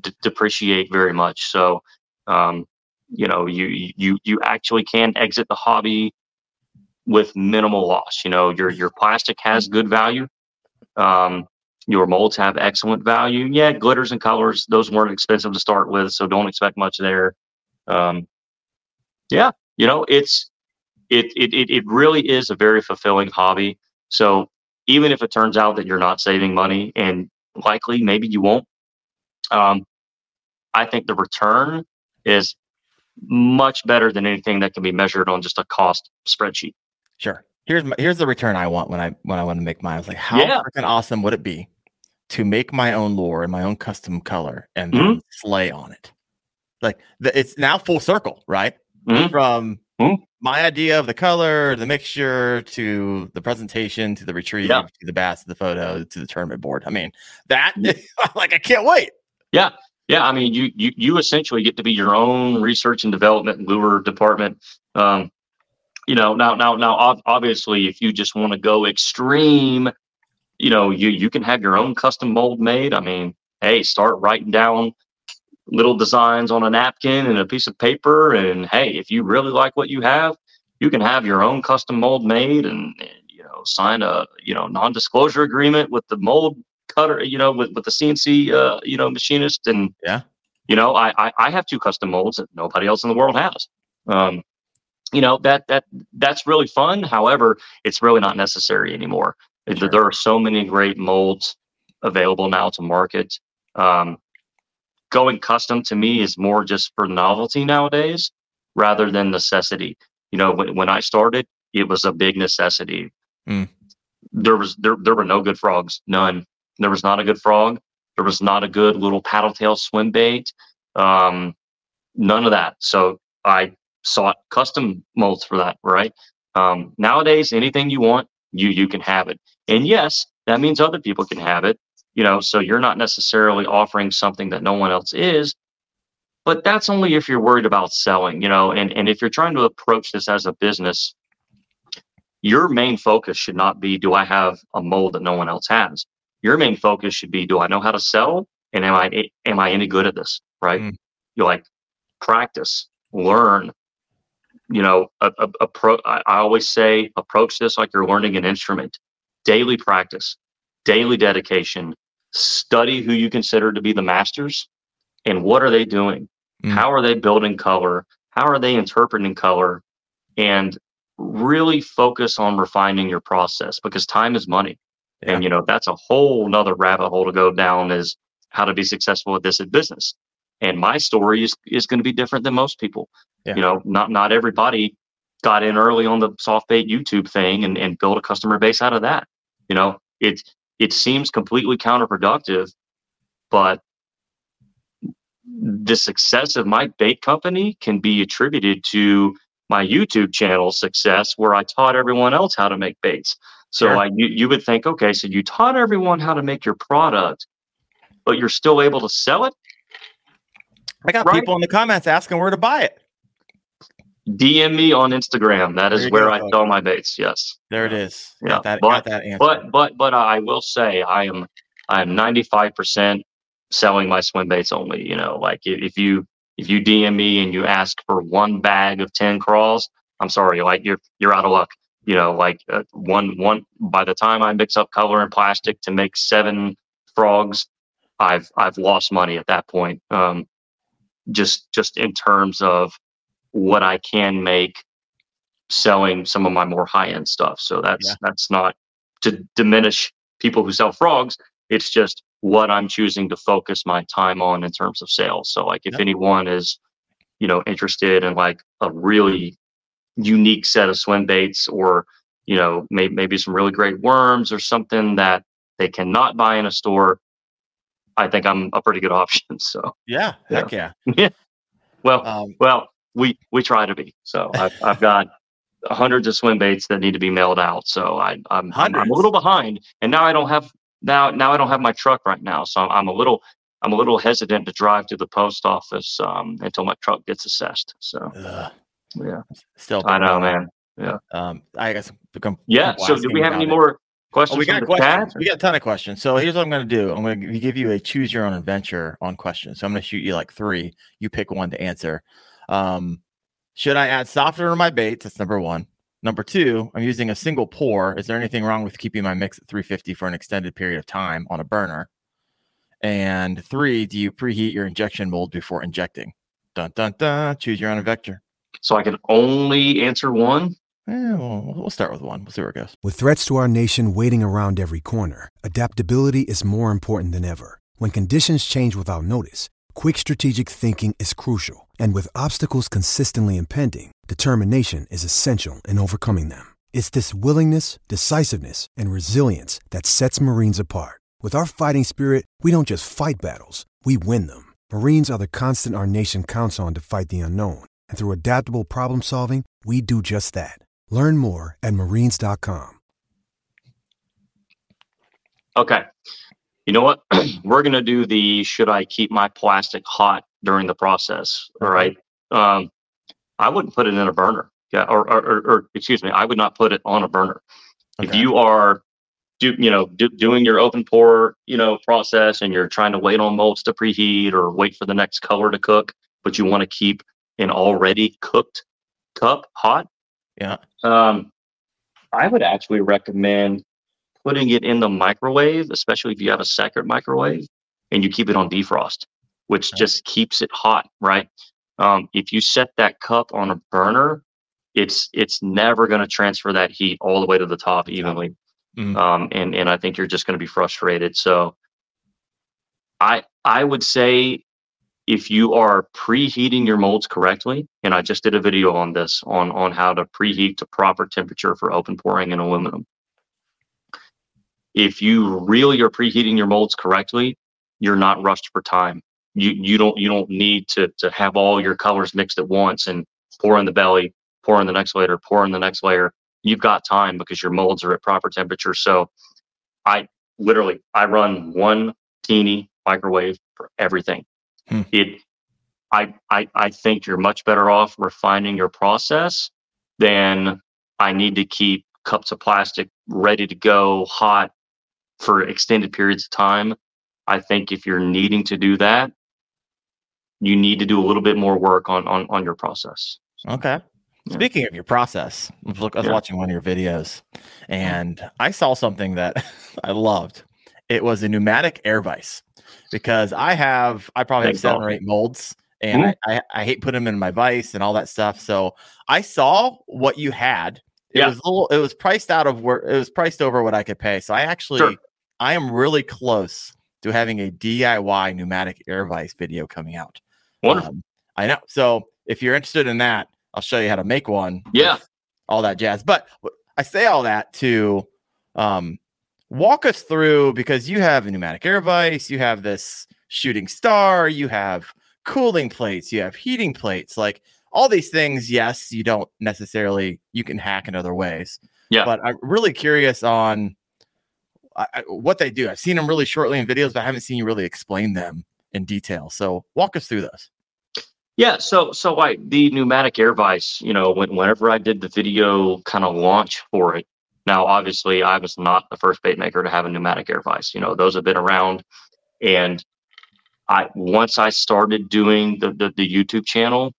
d- depreciate very much. So, um, you know, you you you actually can exit the hobby with minimal loss. You know, your your plastic has good value. Um, your molds have excellent value. Yeah, glitters and colors; those weren't expensive to start with, so don't expect much there. Um, yeah, you know, it's it, it it it really is a very fulfilling hobby. So even if it turns out that you're not saving money, and likely maybe you won't, um, I think the return is much better than anything that can be measured on just a cost spreadsheet. Sure. Here's my, here's the return I want when I when I want to make mine. I was like, how Yeah. freaking awesome would it be to make my own lore and my own custom color and Mm-hmm. then slay on it? Like the, it's now full circle, right? Mhm. From Mhm. My idea of the color, the mixture, to the presentation, to the retrieve, Yeah. to the bass, to the photo, to the tournament board. I mean, that like I can't wait. Yeah, yeah. I mean, you you you essentially get to be your own research and development lure department. Um, you know, now now now obviously, if you just want to go extreme, you know, you you can have your own custom mold made. I mean, hey, start writing down little designs on a napkin and a piece of paper, and hey, if you really like what you have, you can have your own custom mold made, and, and you know, sign a you know non-disclosure agreement with the mold cutter, you know, with with the CNC, uh, you know, machinist, and Yeah. you know, I, I I have two custom molds that nobody else in the world has. Um, you know that that that's really fun. However, it's really not necessary anymore. There- Sure. There are so many great molds available now to market. Um, going custom to me is more just for novelty nowadays rather than necessity. You know, when, when I started, it was a big necessity. Mm. There was there there were no good frogs, none. There was not a good frog. There was not a good little paddle tail swim bait. Um, none of that. So I sought custom molds for that. Right. Um, nowadays, anything you want, you you can have it. And yes, that means other people can have it. You know, so you're not necessarily offering something that no one else is. But that's only if you're worried about selling, you know, and, and if you're trying to approach this as a business, your main focus should not be do I have a mold that no one else has? Your main focus should be do I know how to sell and am I am I any good at this? Right? Mm. You like practice, learn, you know, a, a, appro- I, I always say approach this like you're learning an instrument. Daily practice, daily dedication, study who you consider to be the masters and what are they doing? Mm. How are they building color? How are they interpreting color? And really focus on refining your process because time is money. And you know, that's a whole nother rabbit hole to go down is how to be successful at this in business. And my story is is going to be different than most people. Yeah. You know, not not everybody got in early on the soft bait YouTube thing and, and built a customer base out of that. You know, it it seems completely counterproductive, but the success of my bait company can be attributed to my YouTube channel success where I taught everyone else how to make baits. So Sure. I you, you would think, okay, so you taught everyone how to make your product, but you're still able to sell it? I got Right. people in the comments asking where to buy it. DM me on Instagram. That is where go, I sell my baits. Yes. There it is. Yeah, Got that, but- got that answer. But but but I will say I am I am 95% selling my swim baits only. You know, like if, if you if you DM me and you ask for one bag of 10 crawls, I'm sorry, like you're you're out of luck. You know, like uh, one one by the time I mix up color and plastic to make seven frogs, I've I've lost money at that point. Um, just just in terms of what I can make selling some of my more high end stuff. So that's Yeah. that's not to diminish people who sell frogs. It's just what I'm choosing to focus my time on in terms of sales. So like if Yep. anyone is, you know, interested in like a really unique set of swim baits or, you know, maybe maybe some really great worms or something that they cannot buy in a store, I think I'm a pretty good option. So yeah, heck yeah. well Um, well, we we try to be. So I've I've got hundreds of swim baits that need to be mailed out. So I I'm I'm, I'm a little behind, and now I don't have now now I don't have my truck right now, so I'm, I'm a little I'm a little hesitant to drive to the post office um, until my truck gets assessed. So Ugh, yeah, still, I know, man. Yeah, Um, I guess become yeah. So do we have any more questions? Oh, we got the questions. chat? We got a ton of questions. So here's what I'm going to do. I'm going to give you a choose your own adventure on questions. So I'm going to shoot you like three. You pick one to answer. Um, should I add softener to my baits? That's number one. Number two, I'm using a single pour. Is there anything wrong with keeping my mix at 350 for an extended period of time on a burner? And three, do you preheat your injection mold before injecting? Dun dun dun. Choose your own adventure. So I can only answer one. Eh, well, we'll start with one. We'll see where it goes. With threats to our nation waiting around every corner, adaptability is more important than ever. When conditions change without notice, quick strategic thinking is crucial. And with obstacles consistently impending, determination is essential in overcoming them. It's this willingness, decisiveness, and resilience that sets Marines apart. With our fighting spirit, we don't just fight battles, we win them. Marines are the constant our nation counts on to fight the unknown. And through adaptable problem solving, we do just that. Learn more at marines.com. Okay. You know what? We're gonna do the should I keep my plastic hot during the process? All right. Um, I wouldn't put it in a burner. Yeah, or, or, or, or excuse me, I would not put it on a burner. If you are do you know do, doing your open pour you know process and you're trying to wait on molds to preheat or wait for the next color to cook, but you want to keep an already cooked cup hot, Yeah. um, I would actually recommend putting it in the microwave, especially if you have a separate microwave and you keep it on defrost, which just keeps it hot, right? Um, if you set that cup on a burner, it's it's never going to transfer that heat all the way to the top evenly, Mhm. um, and and I think you're just going to be frustrated. So, I I would say if you are preheating your molds correctly, and I just did a video on this on on how to preheat to proper temperature for open pouring in aluminum. If you really are preheating your molds correctly, you're not rushed for time. You you don't you don't need to to have all your colors mixed at once and pour in the belly, pour in the next layer, pour in the next layer. You've got time because your molds are at proper temperature. So I literally I run one teeny microwave for everything. Hmm. It I, I I think you're much better off refining your process than I need to keep cups of plastic ready to go hot for extended periods of time. I think if you're needing to do that, you need to do a little bit more work on on, on your process. Okay. Yeah. Speaking of your process, I was look- I was Yeah. watching one of your videos and I saw something that I loved. It was a pneumatic air vise because I have, I probably have seven or eight molds and hmm. I, I, I hate putting them in my vise and all that stuff. So I saw what you had. It Yeah. was a little, it was priced out of where it was priced over what I could pay. So I actually, Sure. I am really close to having a DIY pneumatic air vise video coming out. Wonderful. Um, I know. So if you're interested in that, I'll show you how to make one. Yeah. All that jazz. But I say all that to um, walk us through because you have a pneumatic air vise, you have this shooting star, you have cooling plates, you have heating plates, like all these things. Yes, you don't necessarily you can hack in other ways. Yeah. But I'm really curious on I- what they do. I've seen them really shortly in videos, but I haven't seen you really explain them in detail. So walk us through those. Yeah, so so I the pneumatic air vise, you know, when, whenever I did the video kind of launch for it. Now, obviously, I was not the first bait maker to have a pneumatic air vise. You know, those have been around, and I once I started doing the the, the YouTube channel,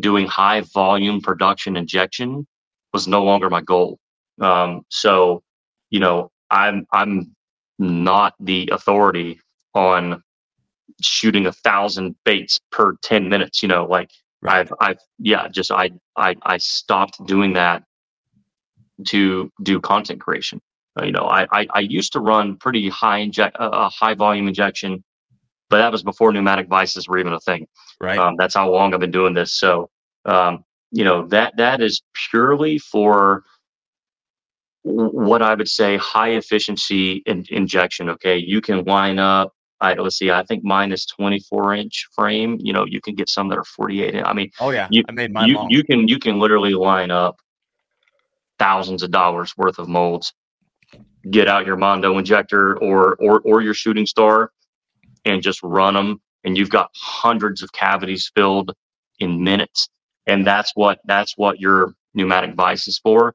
doing high volume production injection was no longer my goal. Um, so, you know, I'm I'm not the authority on shooting a thousand baits per 10 minutes you know like Right. i've i've yeah just I, I i stopped doing that to do content creation Uh, you know i i, I used to run pretty high inject a uh, high volume injection but that was before pneumatic vises were even a thing Right. um, that's how long I've been doing this. So, um, you know that that is purely for what I would say high efficiency in, injection. Okay, you can line up. I let's see. I think mine is 24 inch frame. You know, you can get some that are 48. in- I mean, oh yeah. you- I made mine you long. you can you can literally line up thousands of dollars worth of molds get out your Mondo injector or or or your shooting star and just run them and you've got hundreds of cavities filled in minutes. And that's what that's what your pneumatic vise is for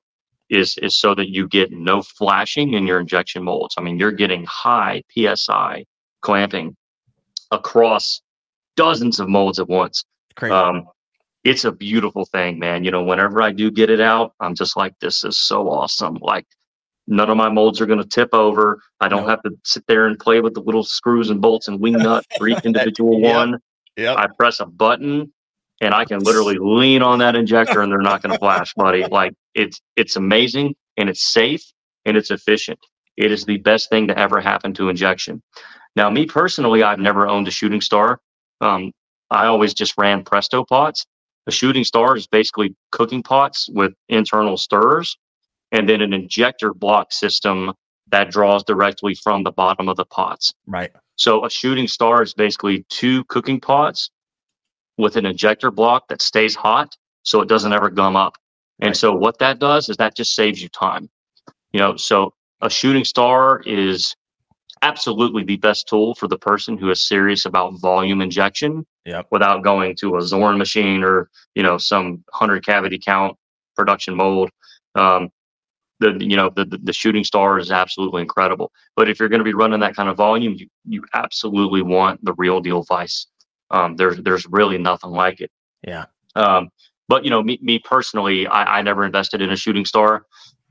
is is so that you get no flashing in your injection molds. I mean, you're getting high PSI clamping across dozens of molds at once. Crazy. Um, it's a beautiful thing, man. You know, whenever I do get it out, I'm just like, this is so awesome. Like, none of my molds are going to tip over. I don't Nope. have to sit there and play with the little screws and bolts and wing nut for each individual Yep. one. Yep. I press a button and I can literally lean on that injector and they're not going to flash, buddy. Like it's it's amazing and it's safe and it's efficient. It is the best thing to ever happen to injection. Now, me personally, I've never owned a shooting star. Um, I always just ran Presto pots. A shooting star is basically cooking pots with internal stirrers, and then an injector block system that draws directly from the bottom of the pots. right. So a shooting star is basically two cooking pots with an injector block that stays hot so it doesn't ever gum up. And Right. so what that does is that just saves you time. You know, so a shooting star is absolutely the best tool for the person who is serious about volume injection Yep. without going to a Zorn machine or, you know, some 100 cavity count production mold. Um, the you know the, the shooting star is absolutely incredible. But if you're going to be running that kind of volume, you you absolutely want the real deal vise. Um, there's there's really nothing like it. Yeah. Um, but you know, me me personally, I, I never invested in a shooting star.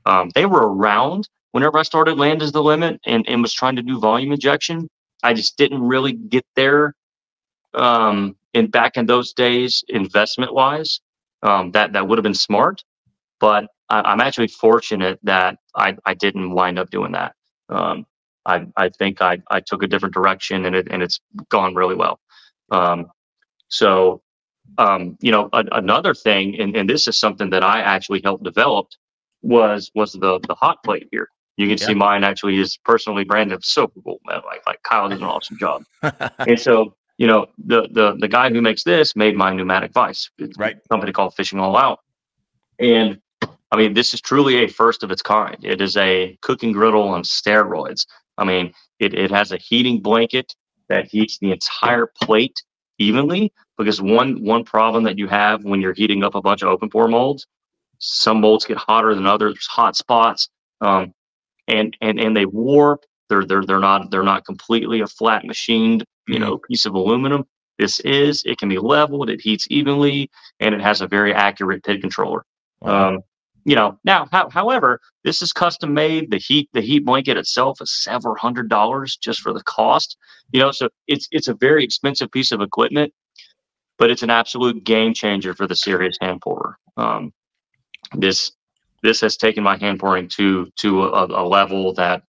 Um, they were around whenever I started Land is the Limit and, and was trying to do volume injection. I just didn't really get there. Um, in back in those days, investment wise, um, that that would have been smart. But I, I'm actually fortunate that I, I didn't wind up doing that. Um, I I think I, I took a different direction and it and it's gone really well. Um, so um, you know, a, another thing, and, and this is something that I actually helped develop, was was the the hot plate here. You can see mine actually is personally branded so cool, man. Like like Kyle did an awesome job. and so you know, the the the guy who makes this made my pneumatic vise. Right. a company called Fishing All Out, and I mean, this is truly a first of its kind. It is a cooking griddle on steroids. I mean, it, it has a heating blanket that heats the entire plate evenly because one one problem that you have when you're heating up a bunch of open pour molds, some molds get hotter than others, hot spots, um, and and and they warp. They're they're they're not they're not completely a flat machined you know piece of aluminum. This is it can be leveled, it heats evenly, and it has a very accurate PID controller. Wow. Um, you know, now, how, however, this is custom made. The heat, the heat blanket itself is several hundred dollars just for the cost. You know, so it's it's a very expensive piece of equipment, but it's an absolute game changer for the serious hand pourer. Um, this this has taken my hand pouring to to a, a level that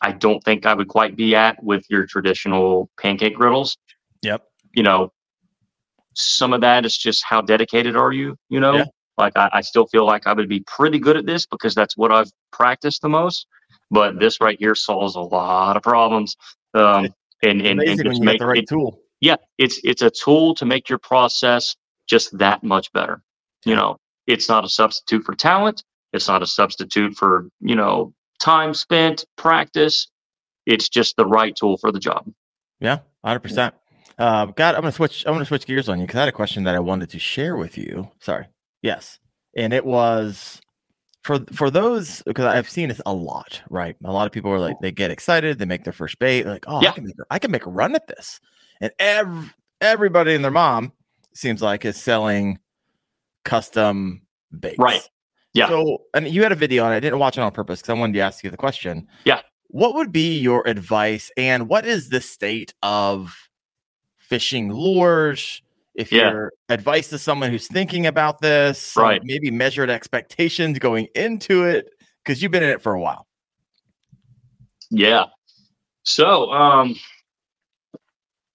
I don't think I would quite be at with your traditional pancake griddles. Yep. You know, some of that is just how dedicated are you? You know, Yeah. like I, I still feel like I would be pretty good at this because that's what I've practiced the most. But this right here solves a lot of problems. Um, and, and, and just you make the right it, tool. yeah, it's it's a tool to make your process just that much better. You know, it's not a substitute for talent. It's not a substitute for you know time spent practice. It's just the right tool for the job. Yeah, hundred percent. Uh, God, I'm gonna switch. I'm gonna switch gears on you because I had a question that I wanted to share with you. Sorry. Yes, and it was for for those because I've seen this a lot. Right, a lot of people are like they get excited, they make their first bait, like oh, Yeah. I can make a, I can make a run at this, and ev- everybody and their mom seems like is selling custom baits. Right. Yeah. So, and you had a video on it. I didn't watch it on purpose because I wanted to ask you the question. Yeah. What would be your advice, and what is the state of fishing lures? If Yeah. your advice to someone who's thinking about this, Right. Maybe measured expectations going into it because you've been in it for a while. Yeah. So, um,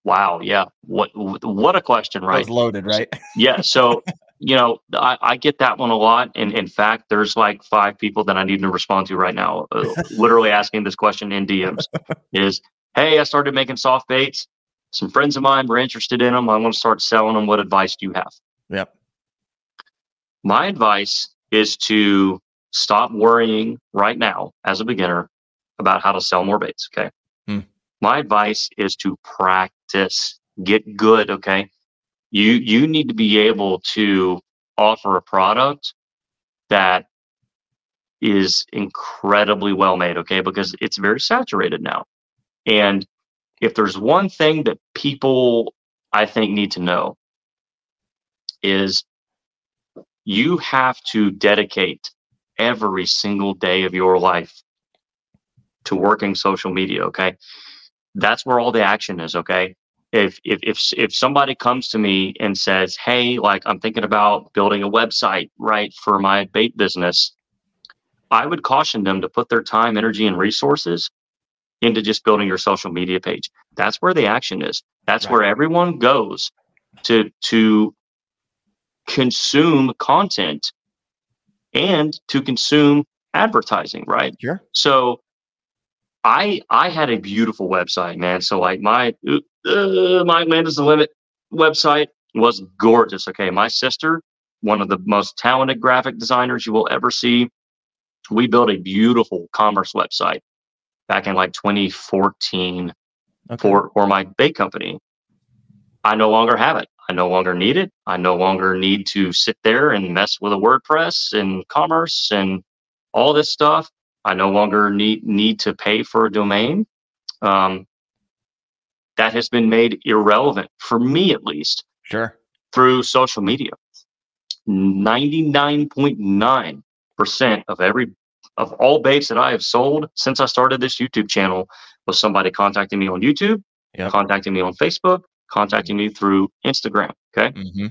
wow. Yeah. What what a question, right? was loaded, right? yeah so you know I, I get that one a lot and in fact there's like five people that i need to respond to right now uh, literally asking this question in dms is hey i started making soft baits some friends of mine were interested in them i want to start selling them what advice do you have Yep. my advice is to stop worrying right now as a beginner about how to sell more baits. Okay. Hmm. My advice is to practice, get good. Okay. You, you need to be able to offer a product that is incredibly well made. Okay. Because it's very saturated now. And if there's one thing that people I think need to know is you have to dedicate every single day of your life to working social media okay that's where all the action is okay if if if if somebody comes to me and says hey like i'm thinking about building a website right for my bait business i would caution them to put their time energy and resources into just building your social media page that's where the action is that's Right. where everyone goes to to consume content and to consume advertising right Sure. so i i had a beautiful website man so like my uh, my land is the limit website was gorgeous okay my sister one of the most talented graphic designers you will ever see we built a beautiful commerce website back in like 2014 Okay. for for my bait company. I no longer have it. I no longer need it. I no longer need to sit there and mess with a WordPress and commerce and all this stuff. I no longer need need to pay for a domain. Um, that has been made irrelevant for me, at least, Sure. through social media. Ninety nine point nine percent of every of all baits that I have sold since I started this YouTube channel was somebody contacting me on YouTube, Yep. contacting me on Facebook, contacting me through Instagram. Okay. Mm-hmm.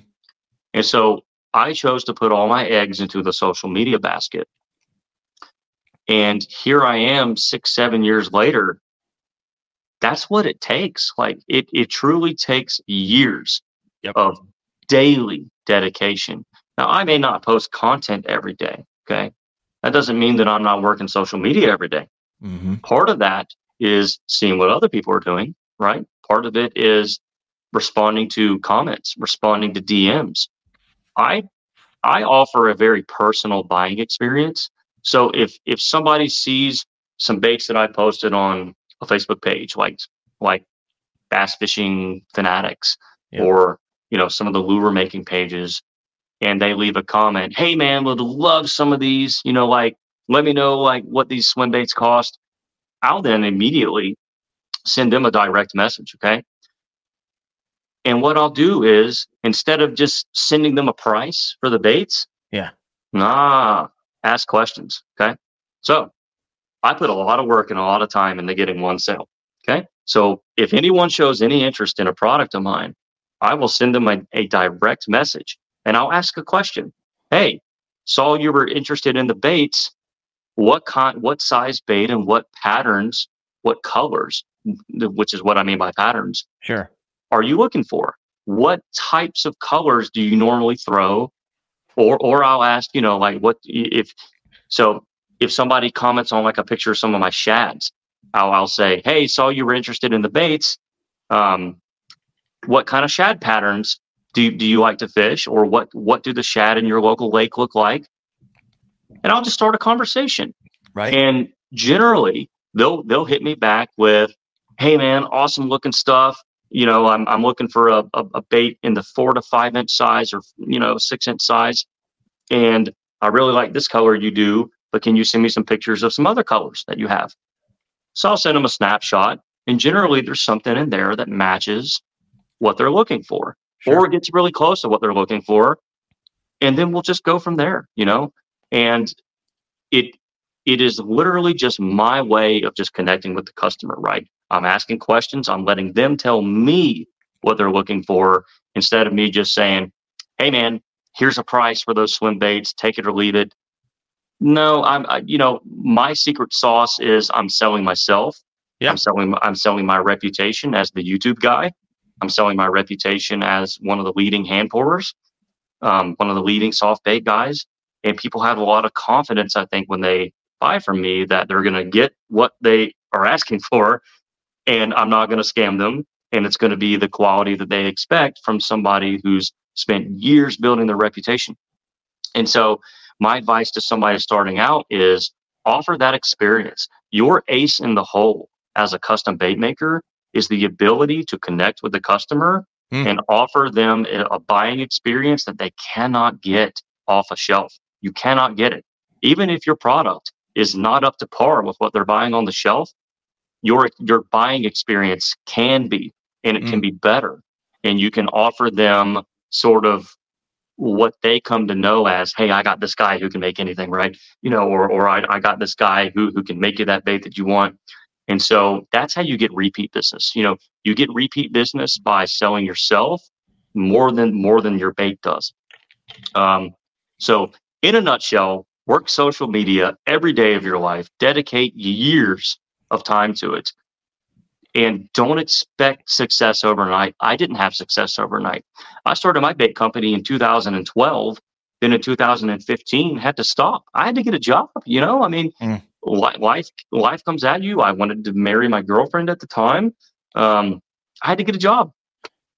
And so I chose to put all my eggs into the social media basket. And here I am six, seven years later. That's what it takes. Like it, it truly takes years Yep. of daily dedication. Now, I may not post content every day. Okay. That doesn't mean that I'm not working social media every day Mm-hmm. part of that is seeing what other people are doing right part of it is responding to comments responding to dms i i offer a very personal buying experience so if if somebody sees some baits that i posted on a facebook page like like bass fishing fanatics Yeah. or you know some of the lure making pages and they leave a comment hey man would love some of these you know like let me know like what these swim baits cost i'll then immediately send them a direct message okay and what i'll do is instead of just sending them a price for the baits Yeah. nah ask questions okay? So i put a lot of work and a lot of time into getting one sale okay? So if anyone shows any interest in a product of mine i will send them a, a direct message and i'll ask a question. Hey saw you were interested in the baits. What kind what size bait and what patterns what colors which is what i mean by patterns Sure. are you looking for? What types of colors do you normally throw or or i'll ask you know like what if so if somebody comments on like a picture of some of my shads i'll, I'll say hey saw you were interested in the baits. Um, what kind of shad patterns do, you- do you like to fish? Or what what do the shad in your local lake look like? And i'll just start a conversation. Right. and generally they'll they'll hit me back with hey man awesome looking stuff you know i'm, I'm looking for a, a, a bait in the four to five inch size or you know six inch size. And i really like this color you do but can you send me some pictures of some other colors that you have? So i'll send them a snapshot and generally there's something in there that matches what they're looking for. Sure. or gets really close to what they're looking for and then we'll just go from there you know? And it it is literally just my way of just connecting with the customer right i'm asking questions. I'm letting them tell me what they're looking for instead of me just saying hey man here's a price for those swim baits. Take it or leave it. No i'm I, you know my secret sauce is i'm selling myself. Yeah. i'm selling i'm selling my reputation as the youtube guy. I'm selling my reputation as one of the leading hand pourers um, one of the leading soft bait guys. And people have a lot of confidence i think when they buy from me that they're going to get what they are asking for and i'm not going to scam them and it's going to be the quality that they expect from somebody who's spent years building their reputation and so my advice to somebody starting out is offer that experience. Your ace in the hole as a custom bait maker is the ability to connect with the customer Mm. and offer them a a buying experience that they cannot get off a shelf. You cannot get it. Even if your product is not up to par with what they're buying on the shelf, your your buying experience can be and it can be better. And you can offer them sort of what they come to know as, hey, I got this guy who can make anything, right? You know, or or I, I got this guy who who can make you that bait that you want. And so that's how you get repeat business. You know, you get repeat business by selling yourself more than more than your bait does. Um, so in a nutshell, work social media every day of your life, dedicate years of time to it, and don't expect success overnight. I didn't have success overnight. I started my bait company in 2012. Then in 2015, had to stop. I had to get a job. You know, I mean, Mm. li- life life comes at you. I wanted to marry my girlfriend at the time. Um, I had to get a job,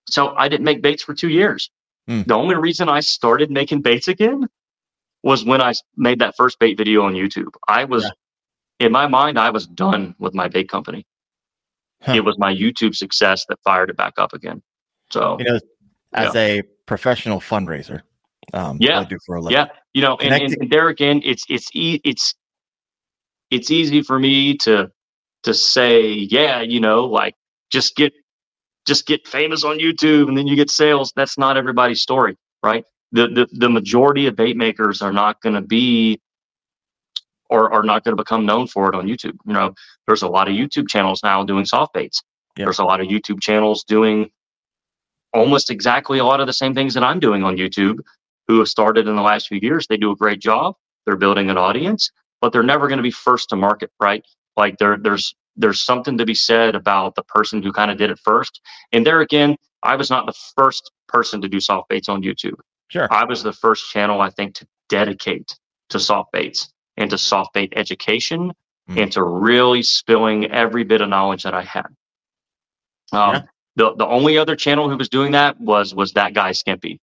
so I didn't make baits for two years. Mm. The only reason I started making baits again was when I made that first bait video on YouTube. I was, Yeah. In my mind, I was done with my bait company. Huh. It was my YouTube success that fired it back up again. So You know, as a professional fundraiser, um, Yeah. I do for a living. yeah, you know, and, and, and there again, it's it's e- it's it's easy for me to to say, yeah, you know, like just get just get famous on YouTube and then you get sales. That's not everybody's story, right? The the, the majority of bait makers are not going to be or are not going to become known for it on YouTube. You know, there's a lot of YouTube channels now doing soft baits. Yep. There's a lot of YouTube channels doing almost exactly a lot of the same things that I'm doing on YouTube who have started in the last few years. They do a great job. They're building an audience, but they're never going to be first to market, right? Like there, there's there's something to be said about the person who kind of did it first. And there again, I was not the first person to do soft baits on YouTube. Sure. I was the first channel I think to dedicate to soft baits and to soft bait education Mm. and to really spilling every bit of knowledge that I had. Um, Yeah. The the only other channel who was doing that was was that guy Skimpy.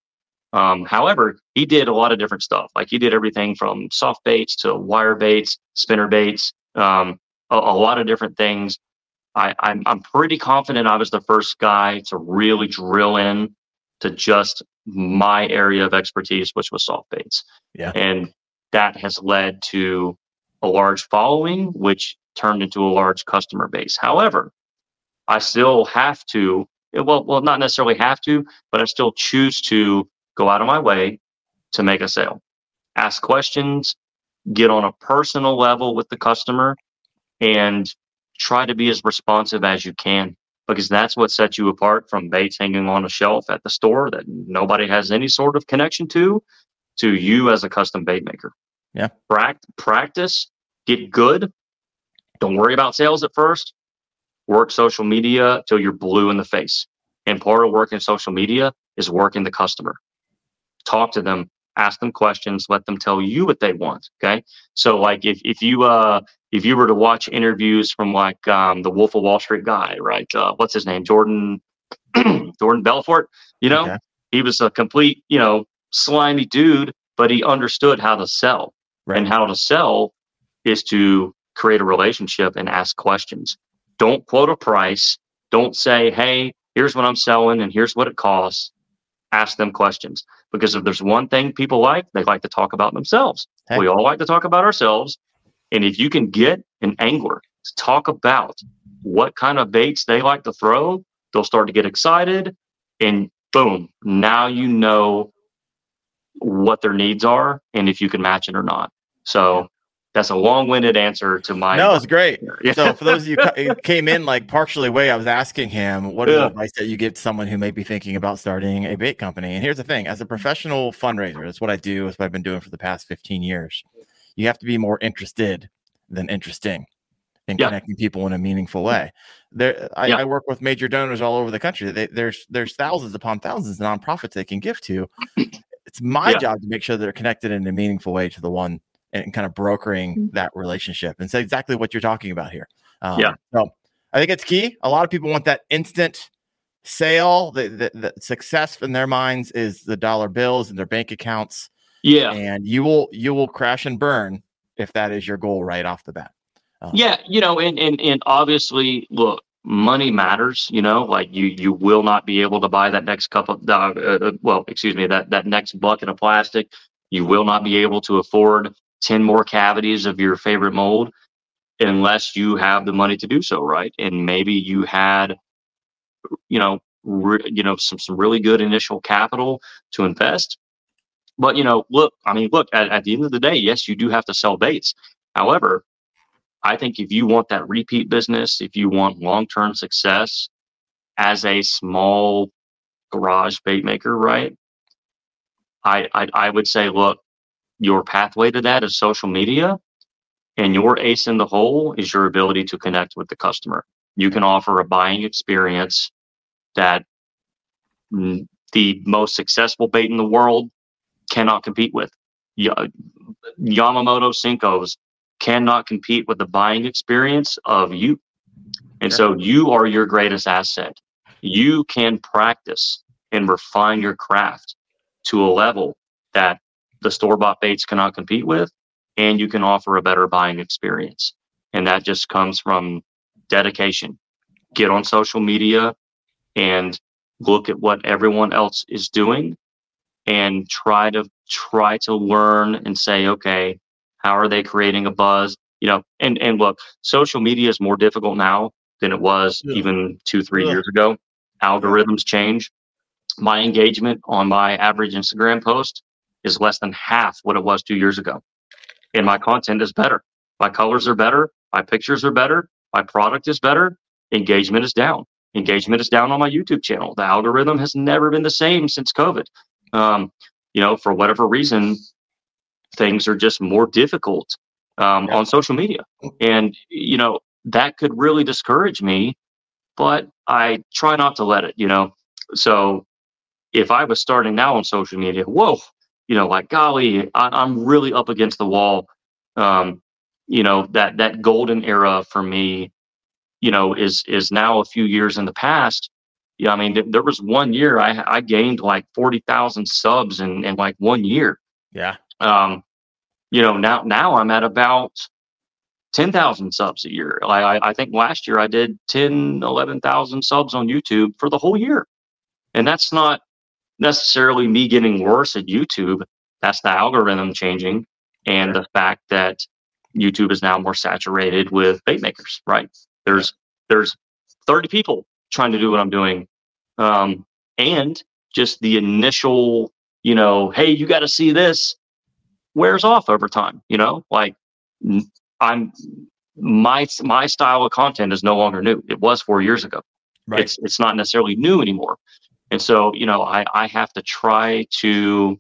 Um, however, he did a lot of different stuff. Like he did everything from soft baits to wire baits, spinner baits, um, a, a lot of different things. I, I'm I'm pretty confident I was the first guy to really drill in to just my area of expertise, which was soft baits. Yeah. And that has led to a large following, which turned into a large customer base. However, I still have to, well, well, not necessarily have to, but I still choose to go out of my way to make a sale, ask questions, get on a personal level with the customer, and try to be as responsive as you can because that's what sets you apart from baits hanging on a shelf at the store that nobody has any sort of connection to to you as a custom bait maker. Yeah. Pract- practice, get good. Don't worry about sales at first. Work social media till you're blue in the face. And part of working social media is working the customer. Talk to them, ask them questions, let them tell you what they want. Okay. So like if, if you uh if you were to watch interviews from like um the Wolf of Wall Street guy, right? Uh, what's his name? Jordan Jordan Belfort, you know, Okay. he was a complete, you know, slimy dude, but he understood how to sell. Right. And how to sell is to create a relationship and ask questions. Don't quote a price. Don't say, hey, here's what I'm selling and here's what it costs. Ask them questions. Because if there's one thing people like, they like to talk about themselves. We all like to talk about ourselves. And if you can get an angler to talk about what kind of baits they like to throw, they'll start to get excited. And boom, now you know what their needs are and if you can match it or not. So that's a long-winded answer to my No, it's great. Yeah. So for those of you who came in like partially way, I was asking him what Yeah. the advice that you give to someone who may be thinking about starting a bait company. And here's the thing: as a professional fundraiser, that's what I do. It's what I've been doing for the past 15 years. You have to be more interested than interesting in Yeah. connecting people in a meaningful way. There, I, Yeah. I work with major donors all over the country. They, there's there's thousands upon thousands of nonprofits they can give to. It's my Yeah. job to make sure they're connected in a meaningful way to the one and kind of brokering that relationship and so exactly what you're talking about here. Um, Yeah. So I think it's key. A lot of people want that instant sale. The, the, the success in their minds is the dollar bills and their bank accounts. Yeah. and you will you will crash and burn if that is your goal right off the bat. Um, Yeah, you know, and and and obviously, look, money matters. You know, like you you will not be able to buy that next cup of uh, uh, well, excuse me, that that next bucket of plastic. You will not be able to afford ten more cavities of your favorite mold unless you have the money to do so, right? And maybe you had, you know, re- you know, some some really good initial capital to invest. But you know, look, I mean, look, at, at the end of the day, yes, you do have to sell baits. However, I think if you want that repeat business, if you want long term success as a small garage bait maker, right? I, I I would say, look, your pathway to that is social media, and your ace in the hole is your ability to connect with the customer. You can offer a buying experience that the most successful bait in the world cannot compete with. Ya- Yamamoto Senkos cannot compete with the buying experience of you. And so you are your greatest asset. You can practice and refine your craft to a level that the store bought baits cannot compete with, and you can offer a better buying experience. And that just comes from dedication. Get on social media and look at what everyone else is doing and try to try to learn and say, okay, how are they creating a buzz? You know, and and look, social media is more difficult now than it was Yeah. even two, three Yeah. years ago. Algorithms change. My engagement on my average Instagram post is less than half what it was two years ago. And my content is better. My colors are better. My pictures are better. My product is better. Engagement is down. Engagement is down on my YouTube channel. The algorithm has never been the same since COVID. Um, you know, for whatever reason, things are just more difficult um, Yeah. on social media. And, you know, that could really discourage me, but I try not to let it, you know. So if I was starting now on social media, whoa, you know, like golly, I, I'm really up against the wall. Um, you know, that that golden era for me, you know, is is now a few years in the past. Yeah, I mean, th- there was one year I I gained like forty thousand subs in in like one year. Yeah. Um, you know, now now I'm at about ten thousand subs a year. I I I think last year I did 10, 11,000 subs on YouTube for the whole year, and that's not necessarily me getting worse at YouTube. That's the algorithm changing and the fact that YouTube is now more saturated with bait makers, right? There's there's 30 people trying to do what I'm doing. Um, and just the initial, you know, hey, you got to see this wears off over time, you know? Like I'm my my style of content is no longer new. It was 4 years ago Right. it's it's not necessarily new anymore and so you know i i have to try to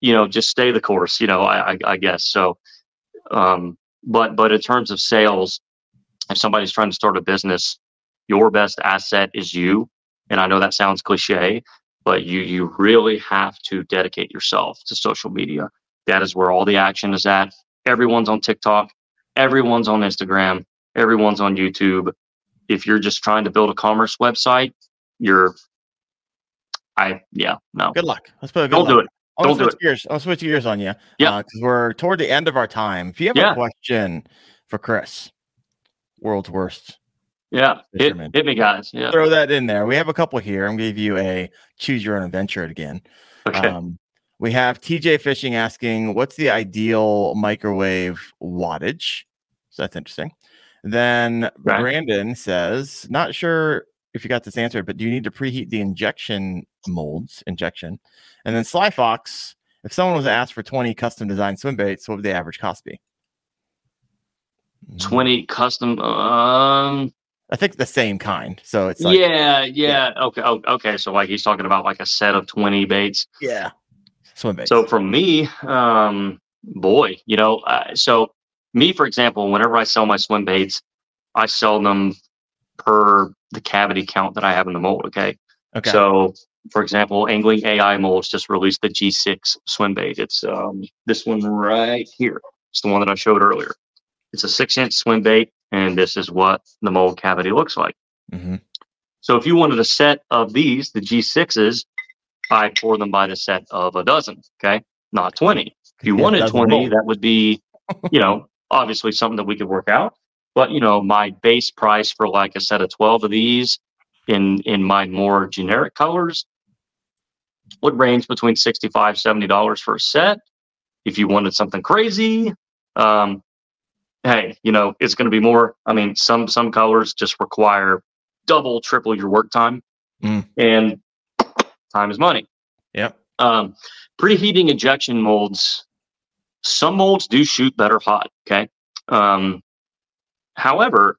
you know just stay the course you know i i, I guess. So um but but in terms of sales if somebody's trying to start a business your best asset is you. And i know that sounds cliche but you you really have to dedicate yourself to social media. That is where all the action is at. Everyone's on tiktok. Everyone's on instagram. Everyone's on youtube. If you're just trying to build a commerce website, you're I yeah, no. Good luck. Let's put a good Don't do it. I wanna Don't do switch Gears. I'll switch gears on you. Yeah. Because we're toward the end of our time. If you have Yeah. a question for Chris, world's worst, Yeah. Hit, hit me guys. Yeah. throw that in there. We have a couple here. I'm to give you a choose your own adventure again. Okay. Um, we have TJ Fishing asking, what's the ideal microwave wattage? So that's interesting. Then Right. Brandon says, not sure if you got this answered, but do you need to preheat the injection molds? Injection. And then Sly Fox, if someone was asked for 20 custom designed swim baits, what would the average cost be? Mm, 20 custom um I think the same kind. So it's like, yeah, yeah. Okay. oh, Okay. So like he's talking about like a set of 20 baits. yeah, swim baits. So for me, um, boy, you know, uh, so me, for example, whenever I sell my swim baits, I sell them per the cavity count that I have in the mold. Okay. okay. So, for example, Angling AI Molds just released the G6 swim bait. It's um, this one right here. It's the one that I showed earlier. It's a six inch swim bait, and this is what the mold cavity looks like. Mhm. So, if you wanted a set of these, the G6s, I pour them by the set of a dozen. Okay, not twenty. If you Yeah, wanted twenty, mold. that would be, you know, obviously something that we could work out. But you know, my base price for like a set of twelve of these in in my more generic colors would range between 65 70 dollars for a set. If you wanted something crazy um hey you know it's going to be more. I mean some some colors just require double triple your work time. Mm. and time is money. Yeah um preheating injection molds some molds do shoot better hot okay? Um however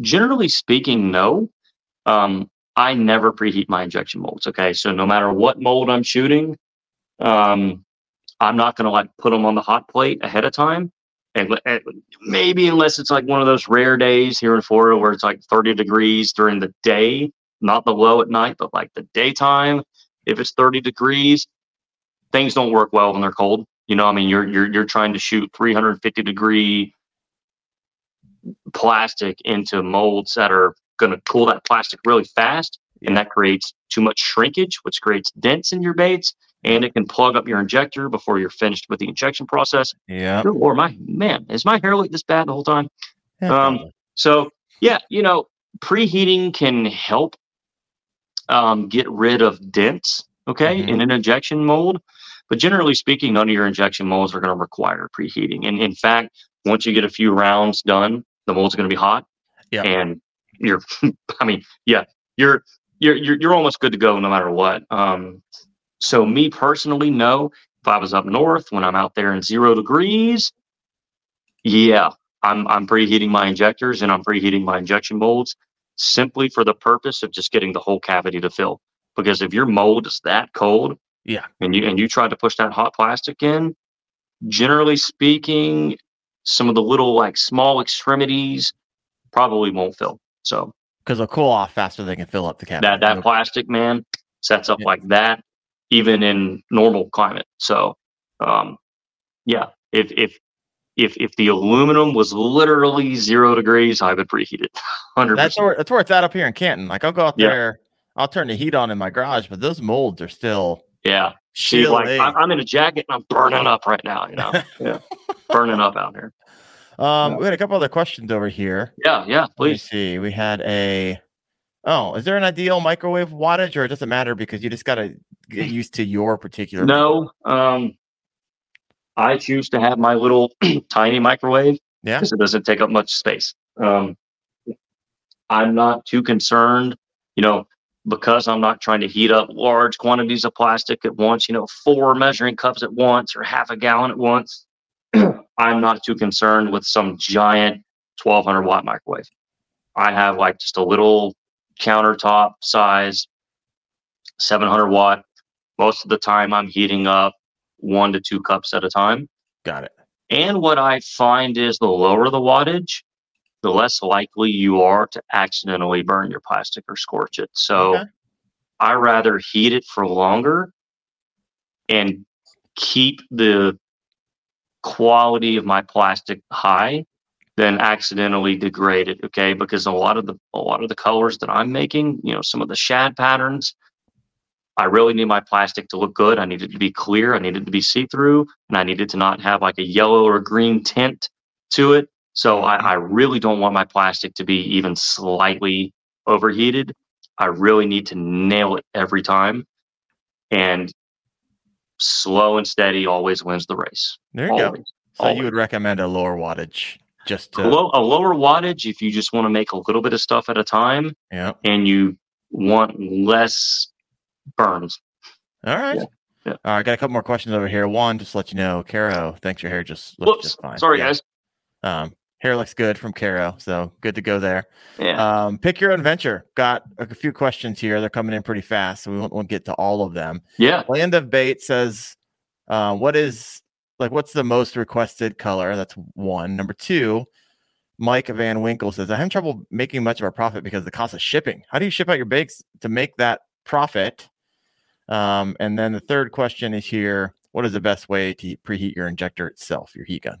generally speaking no um I never preheat my injection molds. Okay, so no matter what mold I'm shooting, um, I'm not going to like put them on the hot plate ahead of time. And and maybe unless it's like one of those rare days here in Florida where it's like 30 degrees during the day, not the low at night, but like the daytime. If it's 30 degrees, things don't work well when they're cold. You know, I mean, you're you're you're trying to shoot 350 degree plastic into molds that are going to cool that plastic really fast, and that creates too much shrinkage, which creates dents in your baits, and it can plug up your injector before you're finished with the injection process. Yeah. Or my man, is my hair like this bad the whole time? Um, so yeah, you know, preheating can help um, get rid of dents, okay, Mhm. in an injection mold. But generally speaking, none of your injection molds are going to require preheating. And in fact, once you get a few rounds done, the mold's going to be hot, Yeah. and you're, I mean, yeah, you're you're you're you're almost good to go no matter what. Um, so me personally, no. If I was up north when I'm out there in zero degrees, yeah, I'm I'm preheating my injectors and I'm preheating my injection molds simply for the purpose of just getting the whole cavity to fill. Because if your mold is that cold, Yeah. and you and you try to push that hot plastic in, generally speaking, some of the little like small extremities probably won't fill. So Because they'll cool off faster than they can fill up the cavity. that that plastic man sets up Yeah. like that even in normal climate so um yeah if if if if the aluminum was literally zero degrees i would preheat it 100 That's where that's where it's at up here in Canton. Like I'll go out Yeah. there, I'll turn the heat on in my garage, but those molds are still yeah see like. I'm, I'm in a jacket and i'm burning up right now you know yeah burning up out here um, we had a couple other questions over here. yeah yeah Let me please see. We had a. Oh, is there an ideal microwave wattage, or it doesn't matter because you just got to get used to your particular? no um i choose to have my little tiny microwave Yeah. because it doesn't take up much space. Um, I'm not too concerned, you know, because I'm not trying to heat up large quantities of plastic at once, you know, four measuring cups at once or half a gallon at once. I'm not too concerned with some giant 1200 watt microwave. I have like just a little countertop size 700 watt. Most of the time, I'm heating up one to two cups at a time. Got it. And what I find is the lower the wattage, the less likely you are to accidentally burn your plastic or scorch it. So Okay. I rather heat it for longer and keep the quality of my plastic high than accidentally degrade it. Okay. Because a lot of the a lot of the colors that I'm making, you know, some of the shad patterns, I really need my plastic to look good. I need it to be clear. I need it to be see through, and I need it to not have like a yellow or green tint to it. So I, I really don't want my plastic to be even slightly overheated. I really need to nail it every time. And slow and steady always wins the race. There you go. Always. So you would recommend a lower wattage, just A, low, a lower wattage if you just want to make a little bit of stuff at a time yeah. and you want less burns. All right. Yeah, yeah. All right. Got a couple more questions over here. One, just to let you know, Caro thanks your hair just looks Whoops. just fine. Sorry, Yeah. guys. Um, hair looks good from Caro, so good to go there. Yeah. Um, pick your own venture. Got a few questions here. They're coming in pretty fast, so we won't, won't get to all of them. yeah. Land of Bait says, uh, "What is like? What's the most requested color?" That's one. Number two, Mike Van Winkle says, "I have trouble making much of a profit because of the cost of shipping. How do you ship out your bakes to make that profit?" Um, and then the third question is here: What is the best way to preheat your injector itself, your heat gun?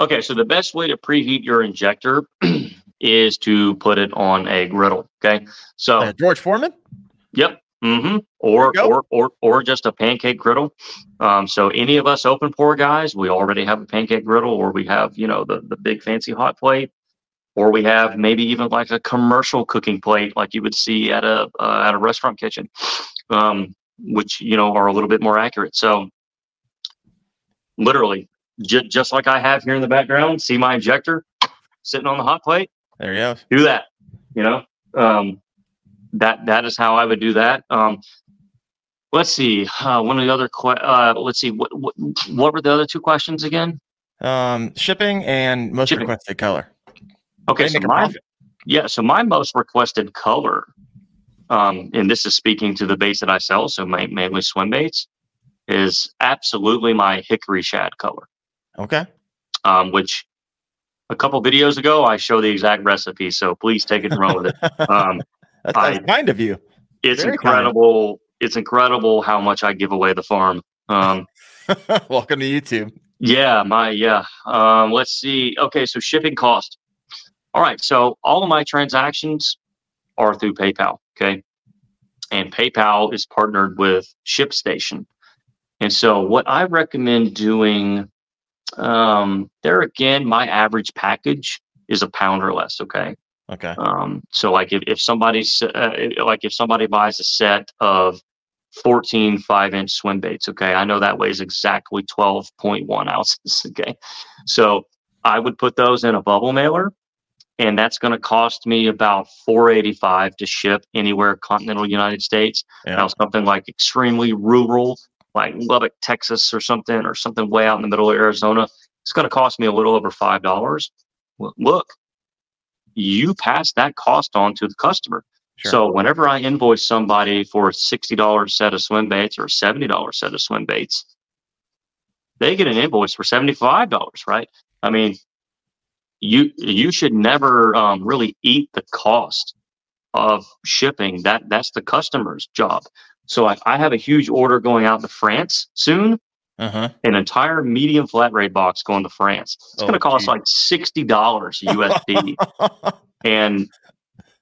Okay, so the best way to preheat your injector is to put it on a griddle. Okay, so Uh, George Foreman? Yep. Mm-hmm. Or There you go. or or or just a pancake griddle. Um, so any of us open pour guys, we already have a pancake griddle, or we have you know the the big fancy hot plate, or we have maybe even like a commercial cooking plate, like you would see at a uh, at a restaurant kitchen, um, which you know are a little bit more accurate. So literally, j- just like I have here in the background, see my injector sitting on the hot plate There you go. do that. You know, um, that that is how I would do that. Um, let's see. Uh, one of the other que- uh, let's see. What, what what were the other two questions again? Um, shipping and most Shipping. requested color. Okay, so my yeah, so my most requested color, um, and this is speaking to the baits that I sell, so ma- mainly swim baits, is absolutely my hickory shad color. Okay. Um, which a couple videos ago I show the exact recipe, so please take it and run with it. Um, That's, I- kind of you. it's Very kind. incredible. It's incredible how much I give away the farm. Um, Welcome to YouTube. yeah, my yeah. Um, let's see. Okay, so shipping cost. All right, so all of my transactions are through PayPal. Okay, and PayPal is partnered with ShipStation, and so what I recommend doing. Um, there again, my average package is a pound or less. Okay. Okay. Um, so like if, if somebody's uh, like if somebody buys a set of 14 five inch swim baits, okay, I know that weighs exactly 12.1 ounces. Okay. So I would put those in a bubble mailer and that's going to cost me about 485 to ship anywhere continental United States. Yeah. Now something like extremely rural, like Lubbock, Texas or something, or something way out in the middle of Arizona, it's going to cost me a little over five dollars. Well, look, you pass that cost on to the customer. Sure. So whenever I invoice somebody for a sixty dollars set of swim baits or a seventy dollars set of swim baits, they get an invoice for seventy five dollars, right? I mean, you you should never um, really eat the cost of shipping. That that's the customer's job. So I, I have a huge order going out to France soon. Uh huh. An entire medium flat rate box going to France. It's Oh, going to cost geez. like sixty dollars USD and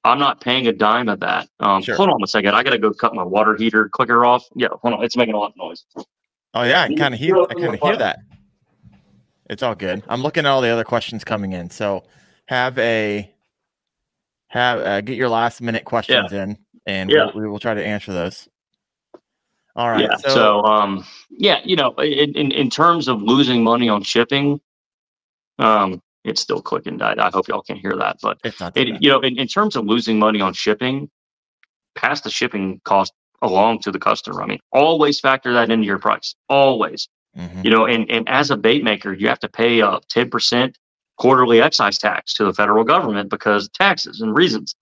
I'm not paying a dime of that. Um, Sure. Hold on a second. I got to go cut my water heater clicker off. Yeah, hold on. It's making a lot of noise. Oh yeah, I kind of hear. I kind of hear that. It's all good. I'm looking at all the other questions coming in. So have a have uh, get your last minute questions in, and Yeah. we'll, we will try to answer those. All right. yeah. so, So, um, yeah, you know, in, in in terms of losing money on shipping, um, it's still clicking. I, I hope y'all can hear that, but it's not. it, you know, in, in terms of losing money on shipping, pass the shipping cost along to the customer. I mean, always factor that into your price. Always. Mhm. you know and, and as a bait maker you have to pay a 10% quarterly excise tax to the federal government because taxes and reasons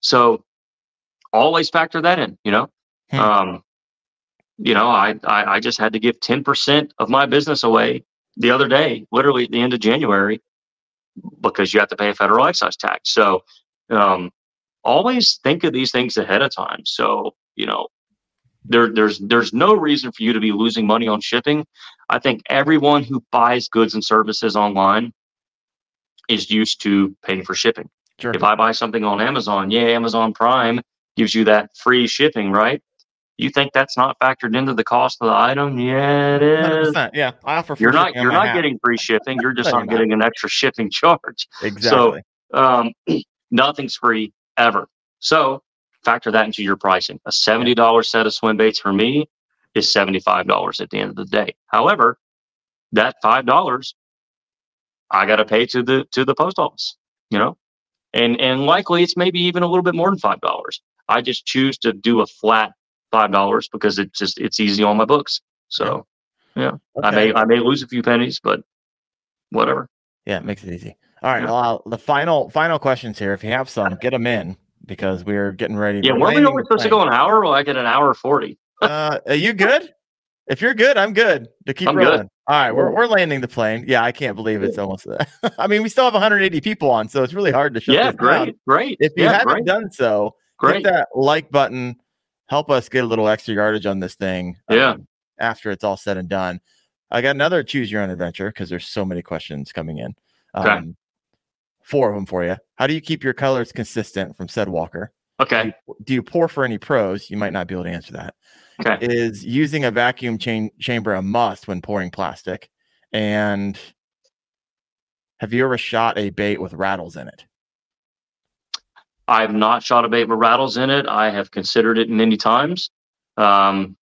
so always factor that in you know Hmm. um you know I, I i just had to give 10% of my business away the other day literally at the end of january because you have to pay a federal excise tax so um always think of these things ahead of time so you know there there's there's no reason for you to be losing money on shipping I think everyone who buys goods and services online is used to paying for shipping. Sure. If I buy something on Amazon, yeah, Amazon Prime gives you that free shipping, right? You think that's not factored into the cost of the item? Yeah, it is. 100%, Yeah, I offer. free You're not you're not hat. getting free shipping. You're just not getting an extra shipping charge. exactly. Um, nothing's free ever. So factor that into your pricing. A seventy dollars set of swim baits for me is seventy five dollars at the end of the day. However, that five dollars I got to pay to the to the post office. You know, and and likely it's maybe even a little bit more than five dollars. I just choose to do a flat five dollars because it's just it's easy on my books. So yeah, I may I may lose a few pennies, but whatever. Yeah, it makes it easy. All right. Yeah. Well, I'll- the final final questions here. If you have some, get them in. because we're getting ready. Yeah, we're weren't we only supposed to go an hour? Like at an hour forty. Uh, are you good? If you're good, I'm good to keep I'm good. All right, we're, we're landing the plane. Yeah, I can't believe it's almost. I mean, we still have 180 people on, so it's really hard to shut Yeah, this down. great, great. If you yeah, haven't great, done so, great. hit that like button. Help us get a little extra yardage on this thing. Yeah. um, after it's all said and done, I got another choose your own adventure because there's so many questions coming in. Okay. Um, four of them for you. How do you keep your colors consistent from said Walker? Okay. Do you pour for any pros? You might not be able to answer that. Okay. Is using a vacuum chain chamber a must when pouring plastic? And have you ever shot a bait with rattles in it? I have not shot a bait with rattles in it. I have considered it many times. Um,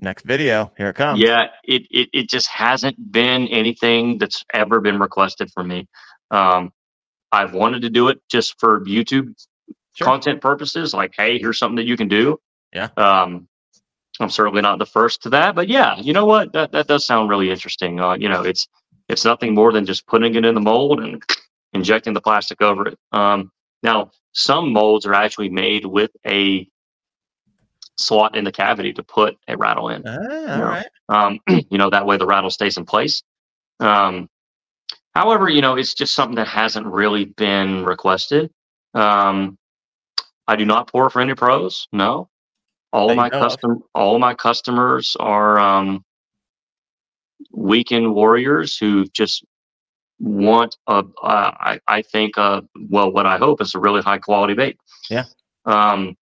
Next video, here it comes. yeah, it, it it just hasn't been anything that's ever been requested from me. Um, I've wanted to do it just for YouTube Sure. content purposes. Like, hey, here's something that you can do. Yeah. Um, I'm certainly not the first to that, but yeah, you know what? That that does sound really interesting. Uh, you know, it's it's nothing more than just putting it in the mold and injecting the plastic over it. Um, now, some molds are actually made with a slot in the cavity to put a rattle in. Ah, all Yeah. right. Um, you know, that way the rattle stays in place. Um, however, you know, it's just something that hasn't really been requested. Um, I do not pour for any pros. No, all of my know custom, all my customers are um, weekend warriors who just want a, uh, I, I think, a, well, what I hope is a really high quality bait. Yeah. Um,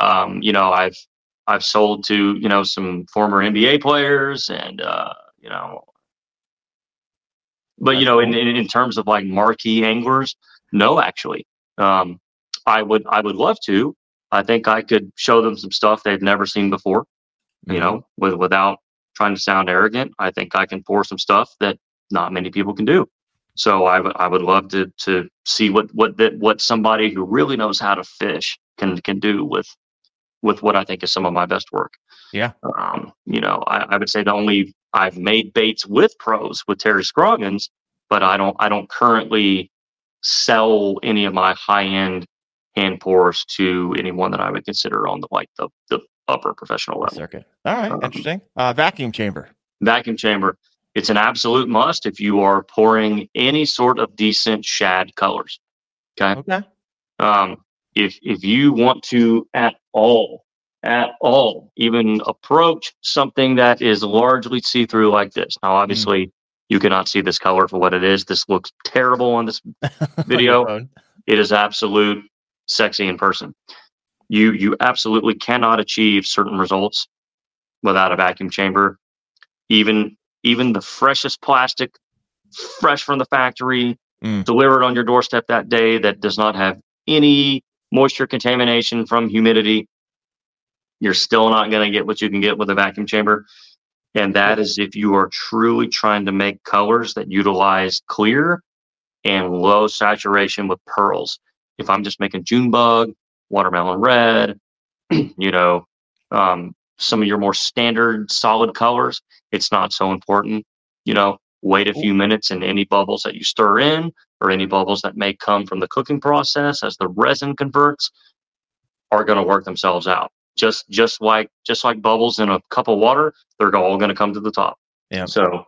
um, you know, I've I've sold to you know some former NBA players, and uh, you know, but you know, in, cool. in in terms of like marquee anglers, no, actually, um, I would I would love to. I think I could show them some stuff they've never seen before. You Mhm. know, with without trying to sound arrogant, I think I can pour some stuff that not many people can do. So I would I would love to to see what what that what somebody who really knows how to fish can can do with with what I think is some of my best work. Yeah. Um, you know, I, I would say the only I've made baits with pros with Terry Scroggins, but I don't I don't currently sell any of my high end hand pours to anyone that I would consider on the like the, the upper professional level. Circuit. All right. Um, Interesting. Uh, vacuum chamber. Vacuum chamber. It's an absolute must if you are pouring any sort of decent shad colors. Okay. Okay. um, if if you want to at all at all even approach something that is largely see through like this now obviously you cannot see this color for what it is this looks terrible on this Video. Phone. it is absolute sexy in person you you absolutely cannot achieve certain results without a vacuum chamber even even the freshest plastic fresh from the factory Mm. delivered on your doorstep that day that does not have any moisture contamination from humidity you're still not going to get what you can get with a vacuum chamber and that is if you are truly trying to make colors that utilize clear and low saturation with pearls if i'm just making june bug watermelon red you know um, some of your more standard solid colors it's not so important. You know wait a few minutes and any bubbles that you stir in or any bubbles that may come from the cooking process as the resin converts are going to work themselves out. Just just like just like bubbles in a cup of water they're all going to come to the top. Yeah. so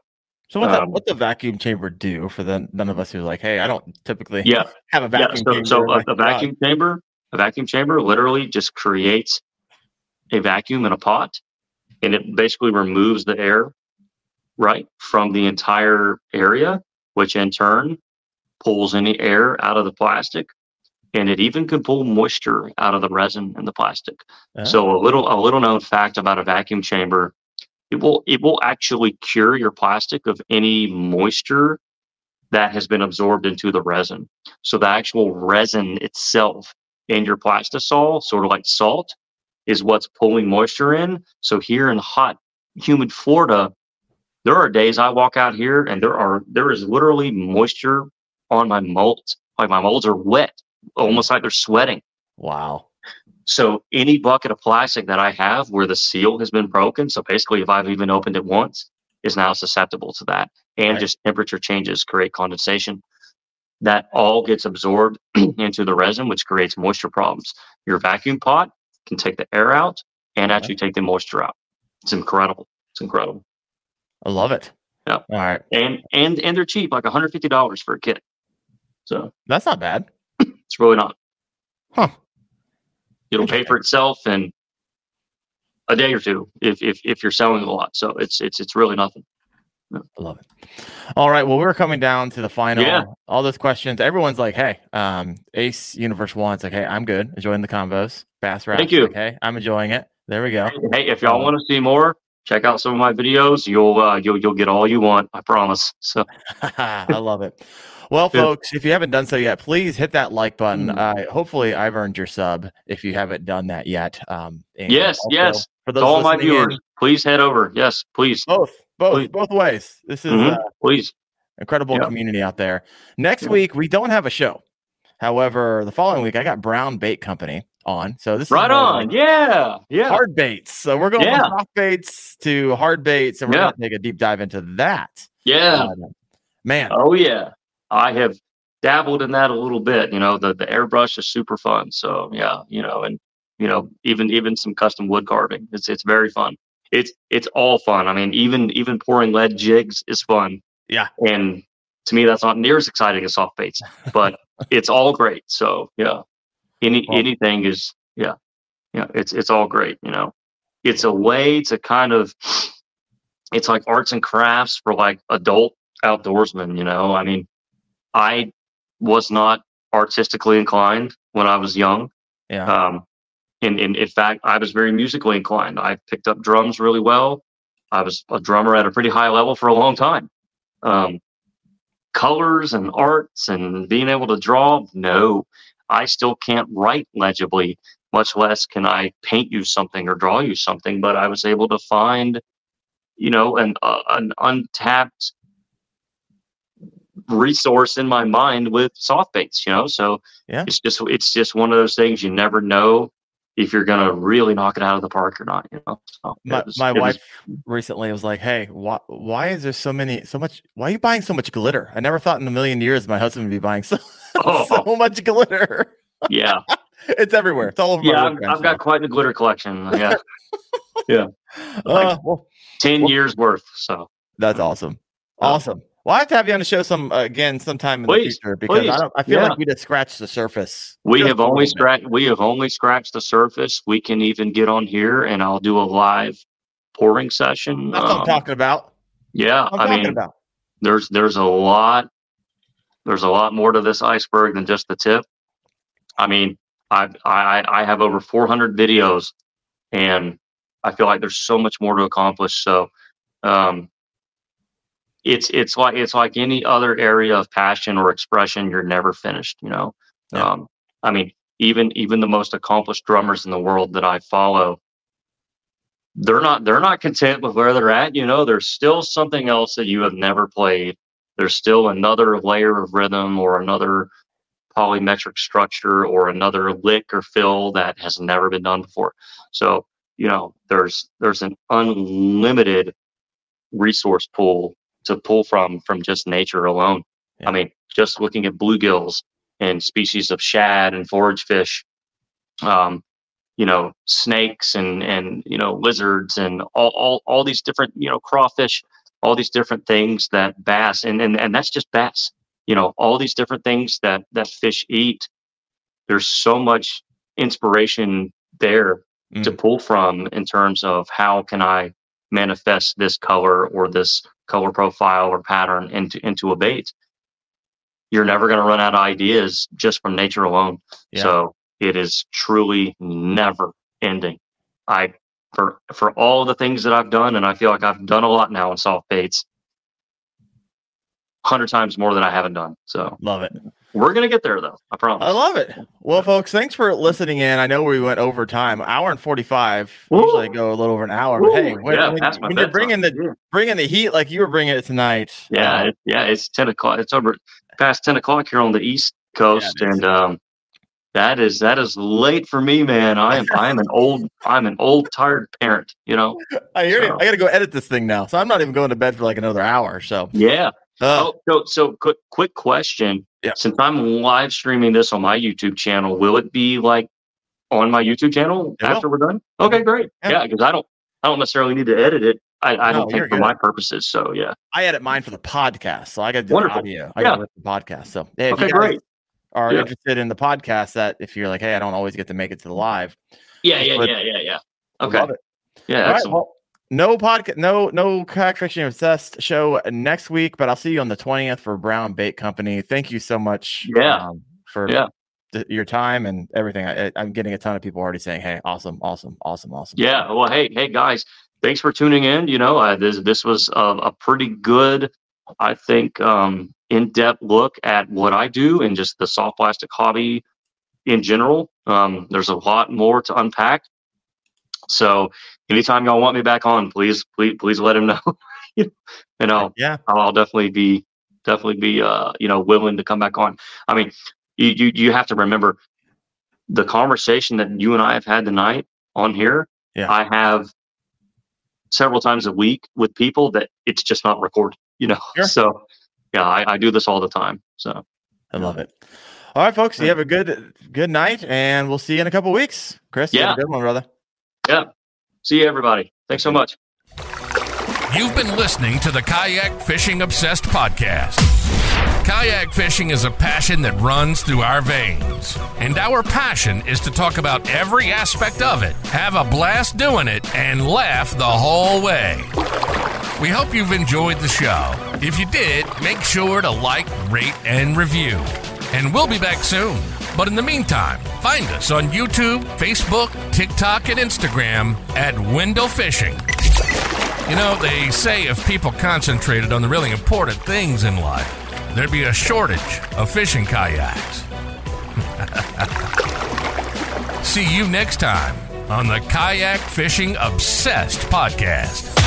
So what the Um, what the vacuum chamber do for the none of us who are like, hey, I don't typically yeah. have a yeah. vacuum so, chamber. so a, a vacuum chamber a vacuum chamber literally just creates a vacuum in a pot and it basically removes the air right from the entire area which in turn pulls any air out of the plastic and it even can pull moisture out of the resin and the plastic. Oh, so a little a little known fact about a vacuum chamber it will it will actually cure your plastic of any moisture that has been absorbed into the resin. So the actual resin itself in your plastisol sort of like salt is what's pulling moisture in so here in hot humid florida there are days i walk out here and there are there is literally moisture on my molds like my molds are wet almost like they're sweating wow. so any bucket of plastic that I have where the seal has been broken, so basically if I've even opened it once, is now susceptible to that. And Right. just temperature changes create condensation. that all gets absorbed into the resin, which creates moisture problems. Your vacuum pot can take the air out and actually take the moisture out. It's incredible. It's incredible. I love it. Yeah. All right. And and and they're cheap, like $150 for a kit. So That's not bad. it's really not. Huh. It'll pay for itself in a day or two if if if you're selling a lot. So it's it's it's really nothing. I love it. All right. Well, we're coming down to the final. Yeah. All those questions. Everyone's like, hey, um, Ace Universe One's like, hey, I'm good. Enjoying the combos. Bass Raps. Thank you. Like, hey, I'm enjoying it. There we go. Hey, if y'all want to see more, check out some of my videos. You'll uh, you'll you'll get all you want. I promise. So I love it. Well, Yeah. folks, if you haven't done so yet, please hit that like button. Mm. Uh, hopefully, I've earned your sub if you haven't done that yet. Um, yes, also, yes. For those all my listening in, viewers, please head over. Yes, please, both, both, Please. both ways. This is Mhm. uh, please. incredible Yeah. community out there. Next Yeah. week we don't have a show. However, the following week I got Brown Bait Company on. So this Right on. like Yeah, yeah. hard baits. So we're going Yeah. from soft baits to hard baits, and we're Yeah. going to take a deep dive into that. Yeah. Uh, man, Oh yeah. I have dabbled in that a little bit. You know, the the airbrush is super fun. So yeah, you know, and you know, even even some custom wood carving. It's it's very fun. It's it's all fun. I mean, even even pouring lead jigs is fun. Yeah. And to me, that's not near as exciting as soft baits, but it's all great. So yeah, any Well- anything is yeah, yeah. It's it's all great. You know, it's a way to kind of it's like arts and crafts for like adult outdoorsmen. You know, I mean, I was not artistically inclined when I was young. yeah, Um, in, in, in fact, I was very musically inclined. I picked up drums really well. I was a drummer at a pretty high level for a long time. Um, colors and arts and being able to draw, no, I still can't write legibly, much less can I paint you something or draw you something. But I was able to find, you know, an, uh, an untapped resource in my mind with soft baits, you know? So Yeah. it's just, it's just one of those things you never know if you're going to really knock it out of the park or not, you know? So my, was- my it was- wife recently was like, "Hey, why why is there so many so much? Why are you buying so much glitter? I never thought in a million years my husband would be buying so Oh. so much glitter. yeah. It's everywhere. It's all over my Yeah. I've, I've got quite the glitter collection. Yeah. now. Uh, well, 10 Well- years worth. So That's awesome. Awesome. Well, I have to have you on the show some uh, again sometime in Please, the future because I don't. I feel Yeah. like we just scratched the surface. we just have only scratched, we have only scratched the surface. We can even get on here and I'll do a live pouring session. That's what I'm Um, talking about. yeah. I'm I mean, about. there's, there's a lot, there's a lot more to this iceberg than just the tip. I mean, I, I, I have over 400 videos and I feel like there's so much more to accomplish. So, um, it's it's like it's like any other area of passion or expression. You're never finished, you know. Yeah. Um, I mean, even even the most accomplished drummers in the world that I follow, they're not they're not content with where they're at. You know, there's still something else that you have never played. There's still another layer of rhythm or another polymetric structure or another lick or fill that has never been done before. So, you know, there's there's an unlimited resource pool to pull from from just nature alone. Yeah. I mean, just looking at bluegills and species of shad and forage fish, um, you know, snakes and and you know lizards and all all, all these different you know crawfish, all these different things that bass and and and that's just bass. You know, all these different things that that fish eat. There's so much inspiration there to Mm. pull from in terms of how can I manifest this color or this color profile or pattern into into a bait. You're never going to run out of ideas just from nature alone. Yeah. So it is truly never ending. I for for all the things that I've done, and I feel like I've done a lot now in soft baits, hundred times more than I haven't done. So Love it. We're gonna get there, though. I promise. I love it. Well, folks, thanks for listening in. I know we went over time, hour and forty-five. Woo. Usually go a little over an hour, but hey, when, yeah, when- that's my when you're bringing the bringing the heat like you were bringing it tonight, Yeah, uh, it, yeah, it's ten o'clock. It's over past ten o'clock here on the East Coast, is. and um, that is that is late for me, man. I am I am an old I'm an old tired parent. You know. I hear you. I got to go edit this thing now, so I'm not even going to bed for like another hour. So, Yeah. uh, Oh, so so quick quick question. Yeah. since I'm live streaming this on my YouTube channel, will it be like on my YouTube channel It will. after we're done? Okay, great. Yeah. Yeah, because I don't I don't necessarily need to edit it. I, I No, don't think for good. my purposes. So yeah. I edit mine for the podcast, so I got to do Wonderful. the audio. I Yeah. got to work the podcast. So yeah, if Okay, great. are Yeah. interested in the podcast, that if you're like, hey, I don't always get to make it to the live, Yeah, yeah, yeah, yeah, yeah. Okay. love it. Yeah, All right, excellent. well, no podcast, no no crack fishing obsessed show next week, but I'll see you on the twentieth for Brown Bait Company. Thank you so much, Yeah. um, for Yeah. th- your time and everything. I, I'm getting a ton of people already saying, "Hey, awesome, awesome, awesome, awesome." Yeah. Well, hey, hey guys, thanks for tuning in. You know, uh, this this was a, a pretty good, I think, um, in depth look at what I do and just the soft plastic hobby in general. Um, there's a lot more to unpack. So, anytime y'all want me back on, please, please, please let him know. you know, yeah, I'll, I'll definitely be definitely be uh you know willing to come back on. I mean, you you you have to remember the conversation that you and I have had tonight on here. Yeah. I have several times a week with people that it's just not recorded. You know, Sure. so yeah, I, I do this all the time. So I love it. All right, folks, you have a good good night, and we'll see you in a couple weeks. Chris, you have a Yeah. good one, brother. yeah, see you everybody. Thanks so much. You've been listening to the Kayak Fishing Obsessed podcast. Kayak fishing is a passion that runs through our veins. And our passion is to talk about every aspect of it, have a blast doing it, and laugh the whole way. We hope you've enjoyed the show. If you did, make sure to like, rate, and review. And we'll be back soon. But in the meantime, find us on YouTube, Facebook, TikTok, and Instagram at Wendell Fishing. You know, they say if people concentrated on the really important things in life, there'd be a shortage of fishing kayaks. See you next time on the Kayak Fishing Obsessed podcast.